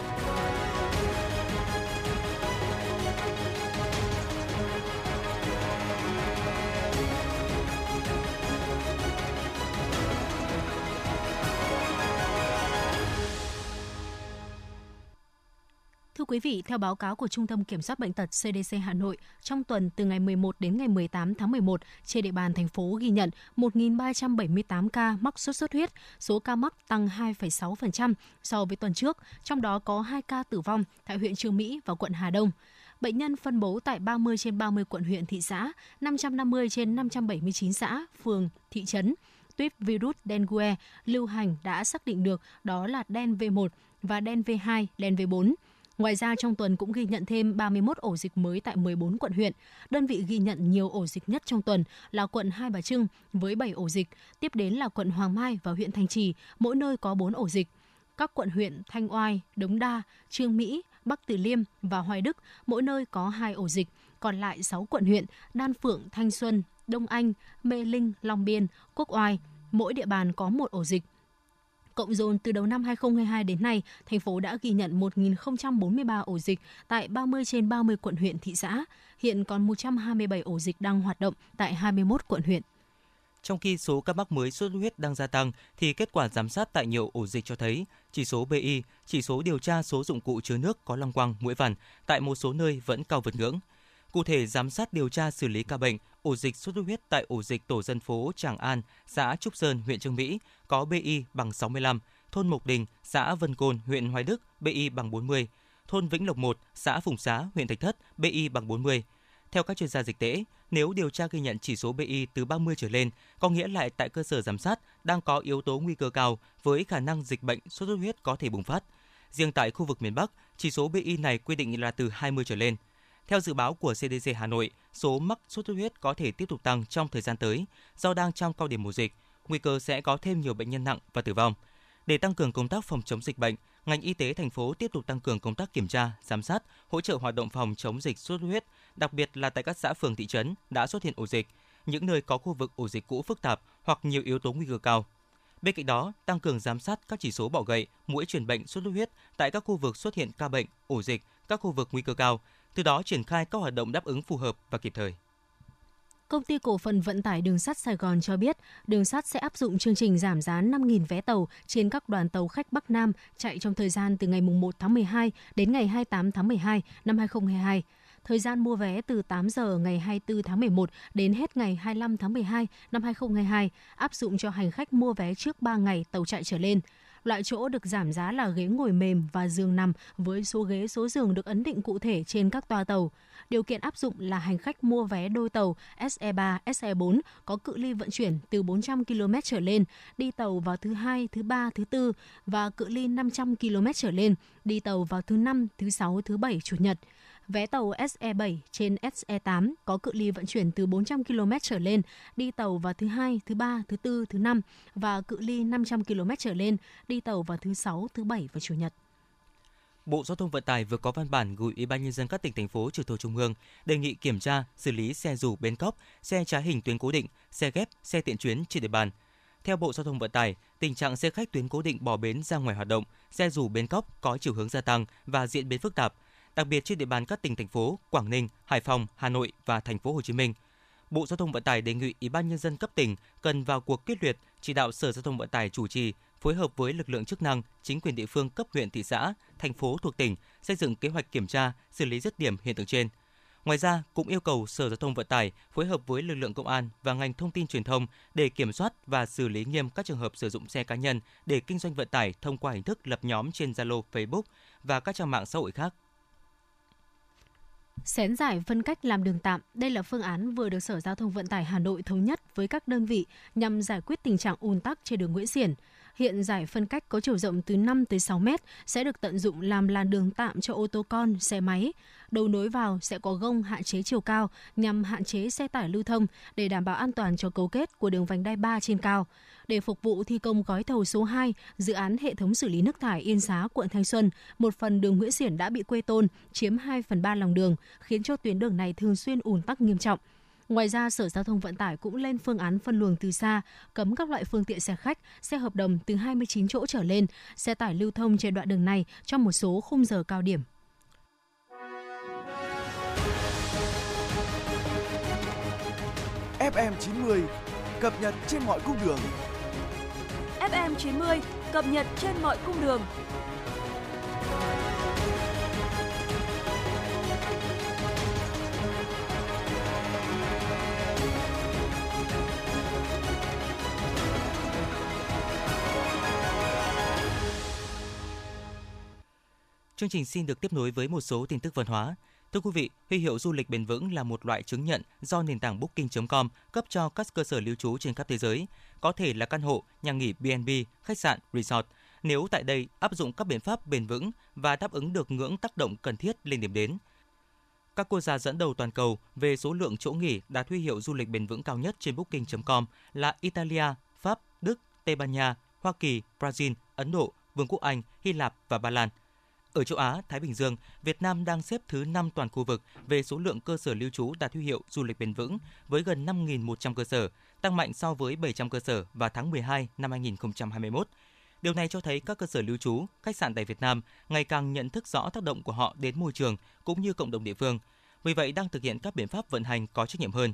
Quý vị, theo báo cáo của Trung tâm Kiểm soát Bệnh tật CDC Hà Nội, trong tuần từ ngày 11 đến ngày 18 tháng 11, trên địa bàn thành phố ghi nhận 1.378 ca mắc sốt xuất huyết, số ca mắc tăng 2,6% so với tuần trước, trong đó có 2 ca tử vong tại huyện Trương Mỹ và quận Hà Đông. Bệnh nhân phân bố tại 30 trên 30 quận huyện thị xã, 550 trên 579 xã, phường, thị trấn. Tuyếp virus dengue lưu hành đã xác định được đó là đen V1 và đen V2, đen V4. Ngoài ra trong tuần cũng ghi nhận thêm 31 ổ dịch mới tại 14 quận huyện. Đơn vị ghi nhận nhiều ổ dịch nhất trong tuần là quận Hai Bà Trưng với 7 ổ dịch, tiếp đến là quận Hoàng Mai và huyện Thanh Trì, mỗi nơi có 4 ổ dịch. Các quận huyện Thanh Oai, Đống Đa, Trương Mỹ, Bắc Từ Liêm và Hoài Đức mỗi nơi có 2 ổ dịch, còn lại 6 quận huyện Đan Phượng, Thanh Xuân, Đông Anh, Mê Linh, Long Biên, Quốc Oai, mỗi địa bàn có một ổ dịch. Cộng dồn từ đầu năm 2022 đến nay, thành phố đã ghi nhận 1.043 ổ dịch tại 30 trên 30 quận huyện thị xã. Hiện còn 127 ổ dịch đang hoạt động tại 21 quận huyện. Trong khi số ca mắc mới sốt xuất huyết đang gia tăng, thì kết quả giám sát tại nhiều ổ dịch cho thấy chỉ số BI, chỉ số điều tra số dụng cụ chứa nước có lăng quăng, mũi vằn tại một số nơi vẫn cao vượt ngưỡng. Cụ thể, giám sát điều tra xử lý ca bệnh, ổ dịch sốt xuất huyết tại ổ dịch tổ dân phố Tràng An, xã Trúc Sơn, huyện Trương Mỹ có BI bằng 65, thôn Mộc Đình, xã Vân Côn, huyện Hoài Đức, BI bằng 40, thôn Vĩnh Lộc 1, xã Phùng Xá, huyện Thạch Thất, BI bằng 40. Theo các chuyên gia dịch tễ, nếu điều tra ghi nhận chỉ số BI từ 30 trở lên, có nghĩa lại tại cơ sở giám sát đang có yếu tố nguy cơ cao với khả năng dịch bệnh sốt xuất huyết có thể bùng phát. Riêng tại khu vực miền Bắc, chỉ số BI này quy định là từ 20 trở lên. Theo dự báo của CDC Hà Nội, số mắc sốt xuất huyết có thể tiếp tục tăng trong thời gian tới do đang trong cao điểm mùa dịch, nguy cơ sẽ có thêm nhiều bệnh nhân nặng và tử vong. Để tăng cường công tác phòng chống dịch bệnh, ngành y tế thành phố tiếp tục tăng cường công tác kiểm tra, giám sát, hỗ trợ hoạt động phòng chống dịch sốt xuất huyết, đặc biệt là tại các xã phường thị trấn đã xuất hiện ổ dịch, những nơi có khu vực ổ dịch cũ phức tạp hoặc nhiều yếu tố nguy cơ cao. Bên cạnh đó, tăng cường giám sát các chỉ số bọ gậy, mũi truyền bệnh sốt xuất huyết tại các khu vực xuất hiện ca bệnh, ổ dịch, các khu vực nguy cơ cao, từ đó triển khai các hoạt động đáp ứng phù hợp và kịp thời. Công ty cổ phần vận tải đường sắt Sài Gòn cho biết, đường sắt sẽ áp dụng chương trình giảm giá 5.000 vé tàu trên các đoàn tàu khách Bắc Nam chạy trong thời gian từ ngày 1 tháng 12 đến ngày 28 tháng 12 năm 2022. Thời gian mua vé từ 8 giờ ngày 24 tháng 11 đến hết ngày 25 tháng 12 năm 2022, áp dụng cho hành khách mua vé trước 3 ngày tàu chạy trở lên. Loại chỗ được giảm giá là ghế ngồi mềm và giường nằm với số ghế số giường được ấn định cụ thể trên các toa tàu. Điều kiện áp dụng là hành khách mua vé đôi tàu SE3, SE4 có cự ly vận chuyển từ 400 km trở lên, đi tàu vào thứ hai, thứ ba, thứ tư và cự ly 500 km trở lên, đi tàu vào thứ năm, thứ sáu, thứ bảy, chủ nhật. Vé tàu SE7 trên SE8 có cự ly vận chuyển từ 400 km trở lên, đi tàu vào thứ hai, thứ ba, thứ tư, thứ năm và cự ly 500 km trở lên, đi tàu vào thứ sáu, thứ bảy và chủ nhật. Bộ Giao thông Vận tải vừa có văn bản gửi Ủy ban nhân dân các tỉnh thành phố trực thuộc trung ương đề nghị kiểm tra, xử lý xe dù bến cóc, xe trá hình tuyến cố định, xe ghép, xe tiện chuyến trên địa bàn. Theo Bộ Giao thông Vận tải, tình trạng xe khách tuyến cố định bỏ bến ra ngoài hoạt động, xe dù bến cóc có chiều hướng gia tăng và diễn biến phức tạp, đặc biệt trên địa bàn các tỉnh thành phố Quảng Ninh, Hải Phòng, Hà Nội và thành phố Hồ Chí Minh. Bộ Giao thông Vận tải đề nghị Ủy ban nhân dân cấp tỉnh cần vào cuộc quyết liệt chỉ đạo Sở Giao thông Vận tải chủ trì phối hợp với lực lượng chức năng, chính quyền địa phương cấp huyện, thị xã, thành phố thuộc tỉnh xây dựng kế hoạch kiểm tra, xử lý dứt điểm hiện tượng trên. Ngoài ra, cũng yêu cầu Sở Giao thông Vận tải phối hợp với lực lượng công an và ngành thông tin truyền thông để kiểm soát và xử lý nghiêm các trường hợp sử dụng xe cá nhân để kinh doanh vận tải thông qua hình thức lập nhóm trên Zalo, Facebook và các trang mạng xã hội khác. Xén giải phân cách làm đường tạm, đây là phương án vừa được Sở Giao thông Vận tải Hà Nội thống nhất với các đơn vị nhằm giải quyết tình trạng ùn tắc trên đường Nguyễn Xiển. Hiện giải phân cách có chiều rộng từ 5 tới 6 mét sẽ được tận dụng làm làn đường tạm cho ô tô con, xe máy. Đầu nối vào sẽ có gông hạn chế chiều cao nhằm hạn chế xe tải lưu thông để đảm bảo an toàn cho cấu kết của đường vành đai 3 trên cao. Để phục vụ thi công gói thầu số 2, dự án hệ thống xử lý nước thải Yên Xá, quận Thanh Xuân, một phần đường Nguyễn Xiển đã bị quê tôn, chiếm 2 phần 3 lòng đường, khiến cho tuyến đường này thường xuyên ùn tắc nghiêm trọng. Ngoài ra, Sở Giao thông Vận tải cũng lên phương án phân luồng từ xa, cấm các loại phương tiện xe khách, xe hợp đồng từ 29 chỗ trở lên, xe tải lưu thông trên đoạn đường này trong một số khung giờ cao điểm. FM 90 cập nhật trên mọi cung đường. FM 90 cập nhật trên mọi cung đường. Chương trình xin được tiếp nối với một số tin tức văn hóa. Thưa quý vị, huy hiệu du lịch bền vững là một loại chứng nhận do nền tảng Booking.com cấp cho các cơ sở lưu trú trên khắp thế giới, có thể là căn hộ, nhà nghỉ B&B, khách sạn, resort, nếu tại đây áp dụng các biện pháp bền vững và đáp ứng được ngưỡng tác động cần thiết lên điểm đến. Các quốc gia dẫn đầu toàn cầu về số lượng chỗ nghỉ đạt huy hiệu du lịch bền vững cao nhất trên Booking.com là Italia, Pháp, Đức, Tây Ban Nha, Hoa Kỳ, Brazil, Ấn Độ, Vương quốc Anh, Hy Lạp và Ba Lan – ở châu Á, Thái Bình Dương, Việt Nam đang xếp thứ 5 toàn khu vực về số lượng cơ sở lưu trú đạt huy hiệu du lịch bền vững với gần 5.100 cơ sở, tăng mạnh so với 700 cơ sở vào tháng 12 năm 2021. Điều này cho thấy các cơ sở lưu trú, khách sạn tại Việt Nam ngày càng nhận thức rõ tác động của họ đến môi trường cũng như cộng đồng địa phương. Vì vậy đang thực hiện các biện pháp vận hành có trách nhiệm hơn.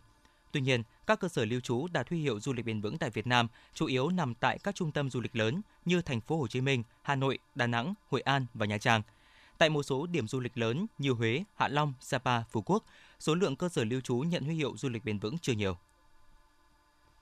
Tuy nhiên, các cơ sở lưu trú đạt huy hiệu du lịch bền vững tại Việt Nam chủ yếu nằm tại các trung tâm du lịch lớn như thành phố Hồ Chí Minh, Hà Nội, Đà Nẵng, Hội An và Nha Trang. Tại một số điểm du lịch lớn như Huế, Hạ Long, Sapa, Phú Quốc, số lượng cơ sở lưu trú nhận huy hiệu du lịch bền vững chưa nhiều.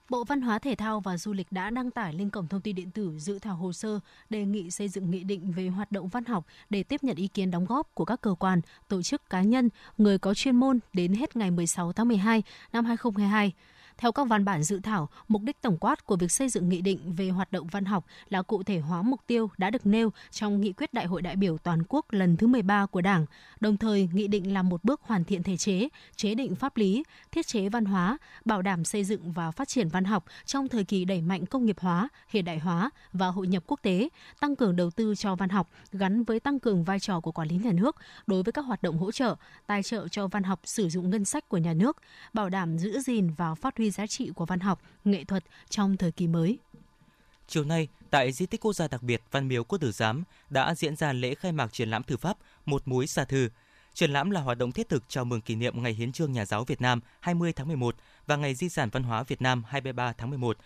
Bộ Văn hóa Thể thao và Du lịch đã đăng tải lên cổng thông tin điện tử dự thảo hồ sơ đề nghị xây dựng nghị định về hoạt động văn học để tiếp nhận ý kiến đóng góp của các cơ quan, tổ chức cá nhân, người có chuyên môn đến hết ngày 16 tháng 12 năm 2022. Theo các văn bản dự thảo, mục đích tổng quát của việc xây dựng nghị định về hoạt động văn học là cụ thể hóa mục tiêu đã được nêu trong nghị quyết Đại hội đại biểu toàn quốc lần thứ 13 của Đảng. Đồng thời, nghị định là một bước hoàn thiện thể chế, chế định pháp lý, thiết chế văn hóa, bảo đảm xây dựng và phát triển văn học trong thời kỳ đẩy mạnh công nghiệp hóa, hiện đại hóa và hội nhập quốc tế, tăng cường đầu tư cho văn học gắn với tăng cường vai trò của quản lý nhà nước đối với các hoạt động hỗ trợ, tài trợ cho văn học sử dụng ngân sách của nhà nước, bảo đảm giữ gìn và phát huy huy giá trị của văn học, nghệ thuật trong thời kỳ mới. Chiều nay, tại di tích quốc gia đặc biệt Văn Miếu Quốc Tử Giám đã diễn ra lễ khai mạc triển lãm thư pháp Một múi xa thư. Triển lãm là hoạt động thiết thực chào mừng kỷ niệm Ngày Hiến trương Nhà giáo Việt Nam 20 tháng 11 và Ngày Di sản Văn hóa Việt Nam 23 tháng 11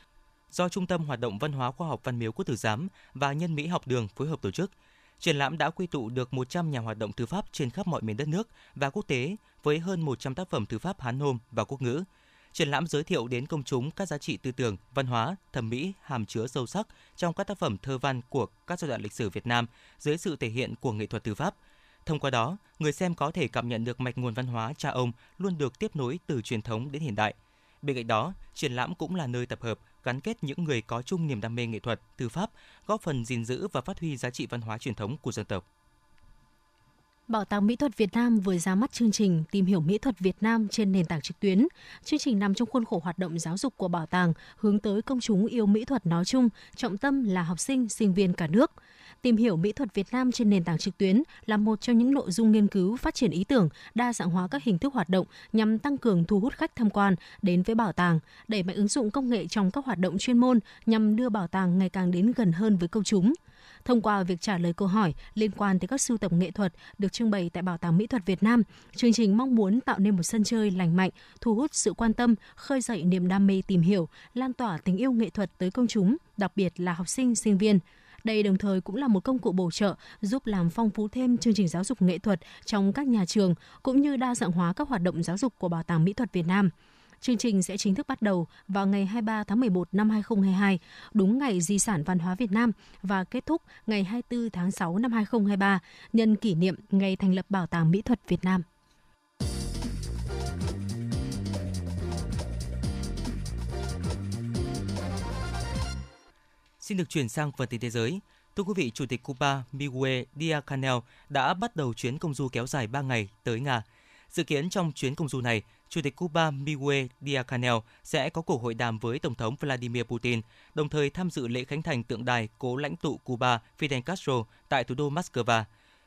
do Trung tâm Hoạt động Văn hóa Khoa học Văn Miếu Quốc Tử Giám và Nhân Mỹ Học Đường phối hợp tổ chức. Triển lãm đã quy tụ được 100 nhà hoạt động thư pháp trên khắp mọi miền đất nước và quốc tế với hơn 100 tác phẩm thư pháp Hán nôm và quốc ngữ – Triển lãm giới thiệu đến công chúng các giá trị tư tưởng, văn hóa, thẩm mỹ hàm chứa sâu sắc trong các tác phẩm thơ văn của các giai đoạn lịch sử Việt Nam dưới sự thể hiện của nghệ thuật tư pháp. Thông qua đó, người xem có thể cảm nhận được mạch nguồn văn hóa cha ông luôn được tiếp nối từ truyền thống đến hiện đại. Bên cạnh đó, triển lãm cũng là nơi tập hợp, gắn kết những người có chung niềm đam mê nghệ thuật, tư pháp, góp phần gìn giữ và phát huy giá trị văn hóa truyền thống của dân tộc. Bảo tàng Mỹ thuật Việt Nam vừa ra mắt chương trình Tìm hiểu mỹ thuật Việt Nam trên nền tảng trực tuyến. Chương trình nằm trong khuôn khổ hoạt động giáo dục của bảo tàng, hướng tới công chúng yêu mỹ thuật nói chung, trọng tâm là học sinh, sinh viên cả nước. Tìm hiểu mỹ thuật Việt Nam trên nền tảng trực tuyến là một trong những nội dung nghiên cứu phát triển ý tưởng, đa dạng hóa các hình thức hoạt động nhằm tăng cường thu hút khách tham quan đến với bảo tàng, đẩy mạnh ứng dụng công nghệ trong các hoạt động chuyên môn nhằm đưa bảo tàng ngày càng đến gần hơn với công chúng. Thông qua việc trả lời câu hỏi liên quan tới các sưu tập nghệ thuật được trưng bày tại Bảo tàng Mỹ thuật Việt Nam, chương trình mong muốn tạo nên một sân chơi lành mạnh, thu hút sự quan tâm, khơi dậy niềm đam mê tìm hiểu, lan tỏa tình yêu nghệ thuật tới công chúng, đặc biệt là học sinh, sinh viên. Đây đồng thời cũng là một công cụ bổ trợ giúp làm phong phú thêm chương trình giáo dục nghệ thuật trong các nhà trường cũng như đa dạng hóa các hoạt động giáo dục của Bảo tàng Mỹ thuật Việt Nam. Chương trình sẽ chính thức bắt đầu vào ngày 23 tháng 11 năm 2022, đúng ngày Di sản Văn hóa Việt Nam và kết thúc ngày 24 tháng 6 năm 2023, nhân kỷ niệm ngày thành lập Bảo tàng Mỹ thuật Việt Nam. Xin được chuyển sang phần tin thế giới. Thưa quý vị, Chủ tịch Cuba Miguel Díaz-Canel đã bắt đầu chuyến công du kéo dài 3 ngày tới Nga. Dự kiến trong chuyến công du này, Chủ tịch Cuba Miguel Díaz-Canel sẽ có cuộc hội đàm với Tổng thống Vladimir Putin, đồng thời tham dự lễ khánh thành tượng đài cố lãnh tụ Cuba Fidel Castro tại thủ đô Moscow.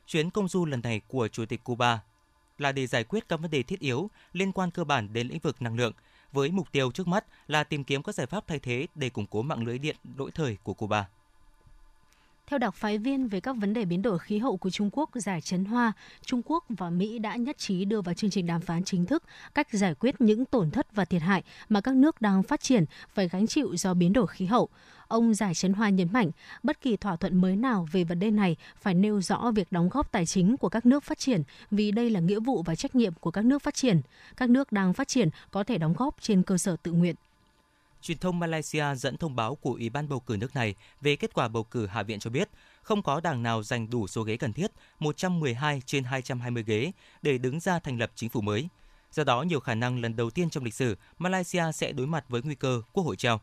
Chuyến công du lần này của Chủ tịch Cuba là để giải quyết các vấn đề thiết yếu liên quan cơ bản đến lĩnh vực năng lượng, với mục tiêu trước mắt là tìm kiếm các giải pháp thay thế để củng cố mạng lưới điện lỗi thời của Cuba. Theo đặc phái viên về các vấn đề biến đổi khí hậu của Trung Quốc Giải Trấn Hoa, Trung Quốc và Mỹ đã nhất trí đưa vào chương trình đàm phán chính thức cách giải quyết những tổn thất và thiệt hại mà các nước đang phát triển phải gánh chịu do biến đổi khí hậu. Ông Giải Trấn Hoa nhấn mạnh, bất kỳ thỏa thuận mới nào về vấn đề này phải nêu rõ việc đóng góp tài chính của các nước phát triển vì đây là nghĩa vụ và trách nhiệm của các nước phát triển. Các nước đang phát triển có thể đóng góp trên cơ sở tự nguyện. Truyền thông Malaysia dẫn thông báo của Ủy ban bầu cử nước này về kết quả bầu cử Hạ viện cho biết không có đảng nào giành đủ số ghế cần thiết 112 trên 220 ghế để đứng ra thành lập chính phủ mới. Do đó, nhiều khả năng lần đầu tiên trong lịch sử, Malaysia sẽ đối mặt với nguy cơ quốc hội treo.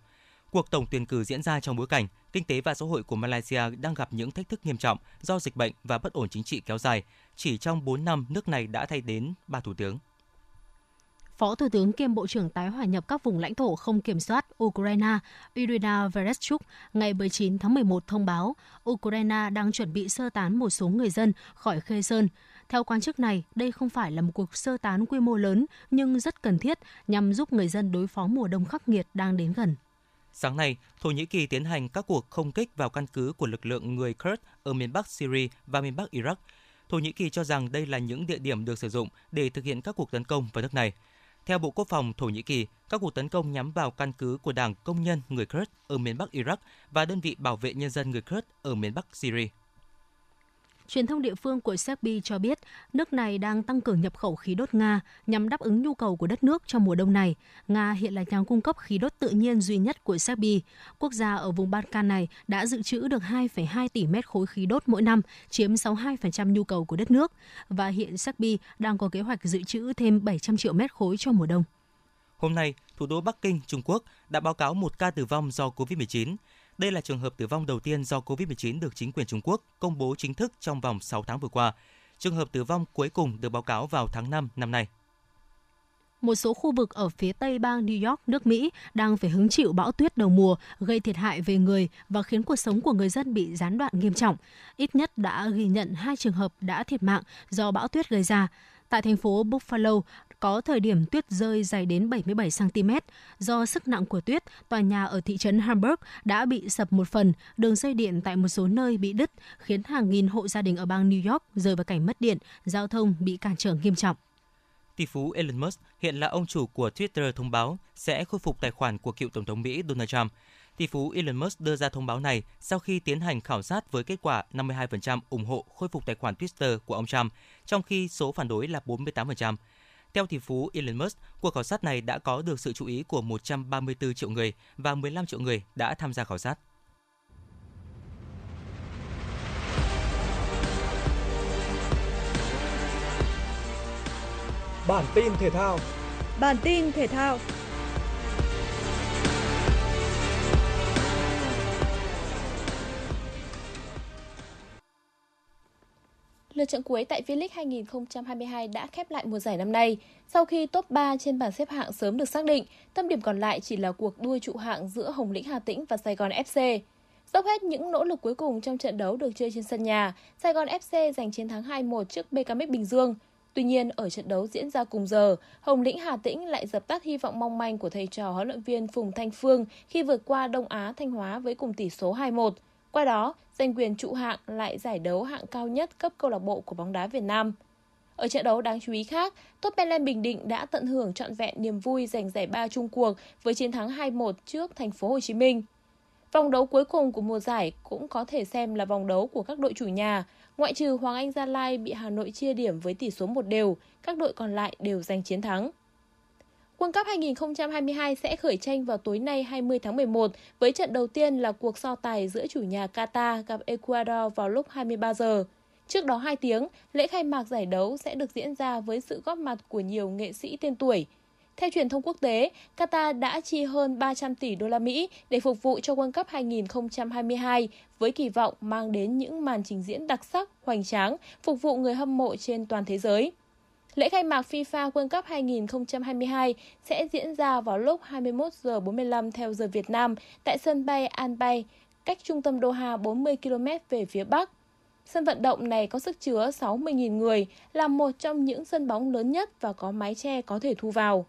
Cuộc tổng tuyển cử diễn ra trong bối cảnh kinh tế và xã hội của Malaysia đang gặp những thách thức nghiêm trọng do dịch bệnh và bất ổn chính trị kéo dài. Chỉ trong 4 năm, nước này đã thay đến ba thủ tướng. Phó Thủ tướng kiêm Bộ trưởng tái hòa nhập các vùng lãnh thổ không kiểm soát Ukraine Irina Vereshchuk ngày 19 tháng 11 thông báo Ukraine đang chuẩn bị sơ tán một số người dân khỏi Khê Sơn. Theo quan chức này, đây không phải là một cuộc sơ tán quy mô lớn nhưng rất cần thiết nhằm giúp người dân đối phó mùa đông khắc nghiệt đang đến gần. Sáng nay, Thổ Nhĩ Kỳ tiến hành các cuộc không kích vào căn cứ của lực lượng người Kurd ở miền Bắc Syria và miền Bắc Iraq. Thổ Nhĩ Kỳ cho rằng đây là những địa điểm được sử dụng để thực hiện các cuộc tấn công vào nước này – theo Bộ Quốc phòng Thổ Nhĩ Kỳ, các cuộc tấn công nhắm vào căn cứ của Đảng Công nhân người Kurd ở miền Bắc Iraq và đơn vị bảo vệ nhân dân người Kurd ở miền Bắc Syria. Truyền thông địa phương của Serbia cho biết nước này đang tăng cường nhập khẩu khí đốt Nga nhằm đáp ứng nhu cầu của đất nước trong mùa đông này. Nga hiện là nhà cung cấp khí đốt tự nhiên duy nhất của Serbia. Quốc gia ở vùng Balkan này đã dự trữ được 2,2 tỷ mét khối khí đốt mỗi năm, chiếm 62% nhu cầu của đất nước. Và hiện Serbia đang có kế hoạch dự trữ thêm 700 triệu mét khối cho mùa đông. Hôm nay, thủ đô Bắc Kinh, Trung Quốc đã báo cáo một ca tử vong do COVID-19. Đây là trường hợp tử vong đầu tiên do COVID-19 được chính quyền Trung Quốc công bố chính thức trong vòng 6 tháng vừa qua. Trường hợp tử vong cuối cùng được báo cáo vào tháng 5 năm nay. Một số khu vực ở phía tây bang New York, nước Mỹ đang phải hứng chịu bão tuyết đầu mùa gây thiệt hại về người và khiến cuộc sống của người dân bị gián đoạn nghiêm trọng. Ít nhất đã ghi nhận hai trường hợp đã thiệt mạng do bão tuyết gây ra. Tại thành phố Buffalo, có thời điểm tuyết rơi dày đến 77 cm. Do sức nặng của tuyết, tòa nhà ở thị trấn Hamburg đã bị sập một phần, đường dây điện tại một số nơi bị đứt, khiến hàng nghìn hộ gia đình ở bang New York rơi vào cảnh mất điện, giao thông bị cản trở nghiêm trọng. Tỷ phú Elon Musk hiện là ông chủ của Twitter thông báo sẽ khôi phục tài khoản của cựu tổng thống Mỹ Donald Trump. Tỷ phú Elon Musk đưa ra thông báo này sau khi tiến hành khảo sát với kết quả 52% ủng hộ khôi phục tài khoản Twitter của ông Trump, trong khi số phản đối là 48%. Theo tỷ phú Elon Musk, cuộc khảo sát này đã có được sự chú ý của 134 triệu người và 15 triệu người đã tham gia khảo sát. Bản tin thể thao Bản tin thể thao Lượt trận cuối tại V-League 2022 đã khép lại mùa giải năm nay. Sau khi top 3 trên bảng xếp hạng sớm được xác định, tâm điểm còn lại chỉ là cuộc đua trụ hạng giữa Hồng Lĩnh Hà Tĩnh và Sài Gòn FC. Dốc hết những nỗ lực cuối cùng trong trận đấu được chơi trên sân nhà, Sài Gòn FC giành chiến thắng 2-1 trước BKM Bình Dương. Tuy nhiên, ở trận đấu diễn ra cùng giờ, Hồng Lĩnh Hà Tĩnh lại dập tắt hy vọng mong manh của thầy trò huấn luyện viên Phùng Thanh Phương khi vượt qua Đông Á Thanh Hóa với cùng tỷ số 2-1. Qua đó, giành quyền trụ hạng lại giải đấu hạng cao nhất cấp câu lạc bộ của bóng đá Việt Nam. Ở trận đấu đáng chú ý khác, Tottenham Bình Định đã tận hưởng trọn vẹn niềm vui giành giải ba chung cuộc với chiến thắng 2-1 trước thành phố Hồ Chí Minh. Vòng đấu cuối cùng của mùa giải cũng có thể xem là vòng đấu của các đội chủ nhà, ngoại trừ Hoàng Anh Gia Lai bị Hà Nội chia điểm với tỷ số một đều, các đội còn lại đều giành chiến thắng. World Cup 2022 sẽ khởi tranh vào tối nay 20 tháng 11 với trận đầu tiên là cuộc so tài giữa chủ nhà Qatar gặp Ecuador vào lúc 23 giờ. Trước đó 2 tiếng, lễ khai mạc giải đấu sẽ được diễn ra với sự góp mặt của nhiều nghệ sĩ tên tuổi. Theo truyền thông quốc tế, Qatar đã chi hơn 300 tỷ đô la Mỹ để phục vụ cho World Cup 2022 với kỳ vọng mang đến những màn trình diễn đặc sắc, hoành tráng, phục vụ người hâm mộ trên toàn thế giới. Lễ khai mạc FIFA World Cup 2022 sẽ diễn ra vào lúc 21 giờ 45 theo giờ Việt Nam tại sân bay An Bay, cách trung tâm Doha 40 km về phía bắc. Sân vận động này có sức chứa 60.000 người, là một trong những sân bóng lớn nhất và có mái che có thể thu vào.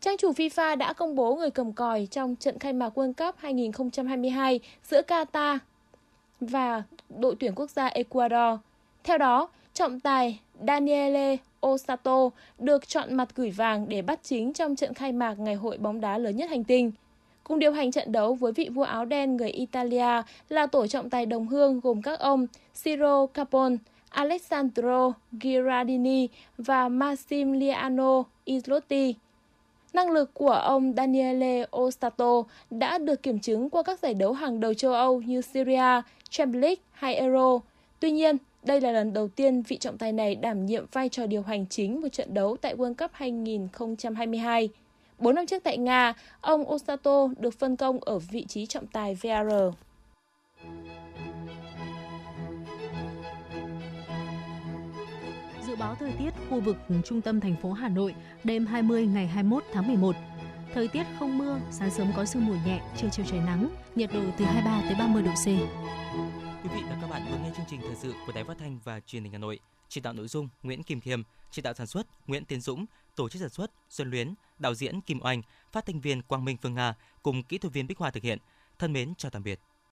Trang chủ FIFA đã công bố người cầm còi trong trận khai mạc World Cup 2022 giữa Qatar và đội tuyển quốc gia Ecuador. Theo đó, trọng tài Daniele Osato được chọn mặt gửi vàng để bắt chính trong trận khai mạc ngày hội bóng đá lớn nhất hành tinh. Cùng điều hành trận đấu với vị vua áo đen người Italia là tổ trọng tài đồng hương gồm các ông Ciro Capone, Alessandro Girardini và Massimiliano Islotti. Năng lực của ông Daniele Ostato đã được kiểm chứng qua các giải đấu hàng đầu châu Âu như Syria, Champions League hay Euro. Tuy nhiên, đây là lần đầu tiên vị trọng tài này đảm nhiệm vai trò điều hành chính một trận đấu tại World Cup 2022. Bốn năm trước tại Nga, ông Osato được phân công ở vị trí trọng tài VAR. Dự báo thời tiết khu vực trung tâm thành phố Hà Nội đêm 20 ngày 21 tháng 11. Thời tiết không mưa, sáng sớm có sương mù nhẹ, trưa chiều trời nắng, nhiệt độ từ 23 tới 30 độ C. Quý vị và các bạn vừa nghe chương trình thời sự của Đài Phát thanh và Truyền hình Hà Nội. Chỉ đạo nội dung Nguyễn Kim Thiêm, chỉ đạo sản xuất Nguyễn Tiến Dũng, tổ chức sản xuất Xuân Luyến, đạo diễn Kim Oanh, phát thanh viên Quang Minh Phương Nga cùng kỹ thuật viên Bích Hoa thực hiện. Thân mến chào tạm biệt.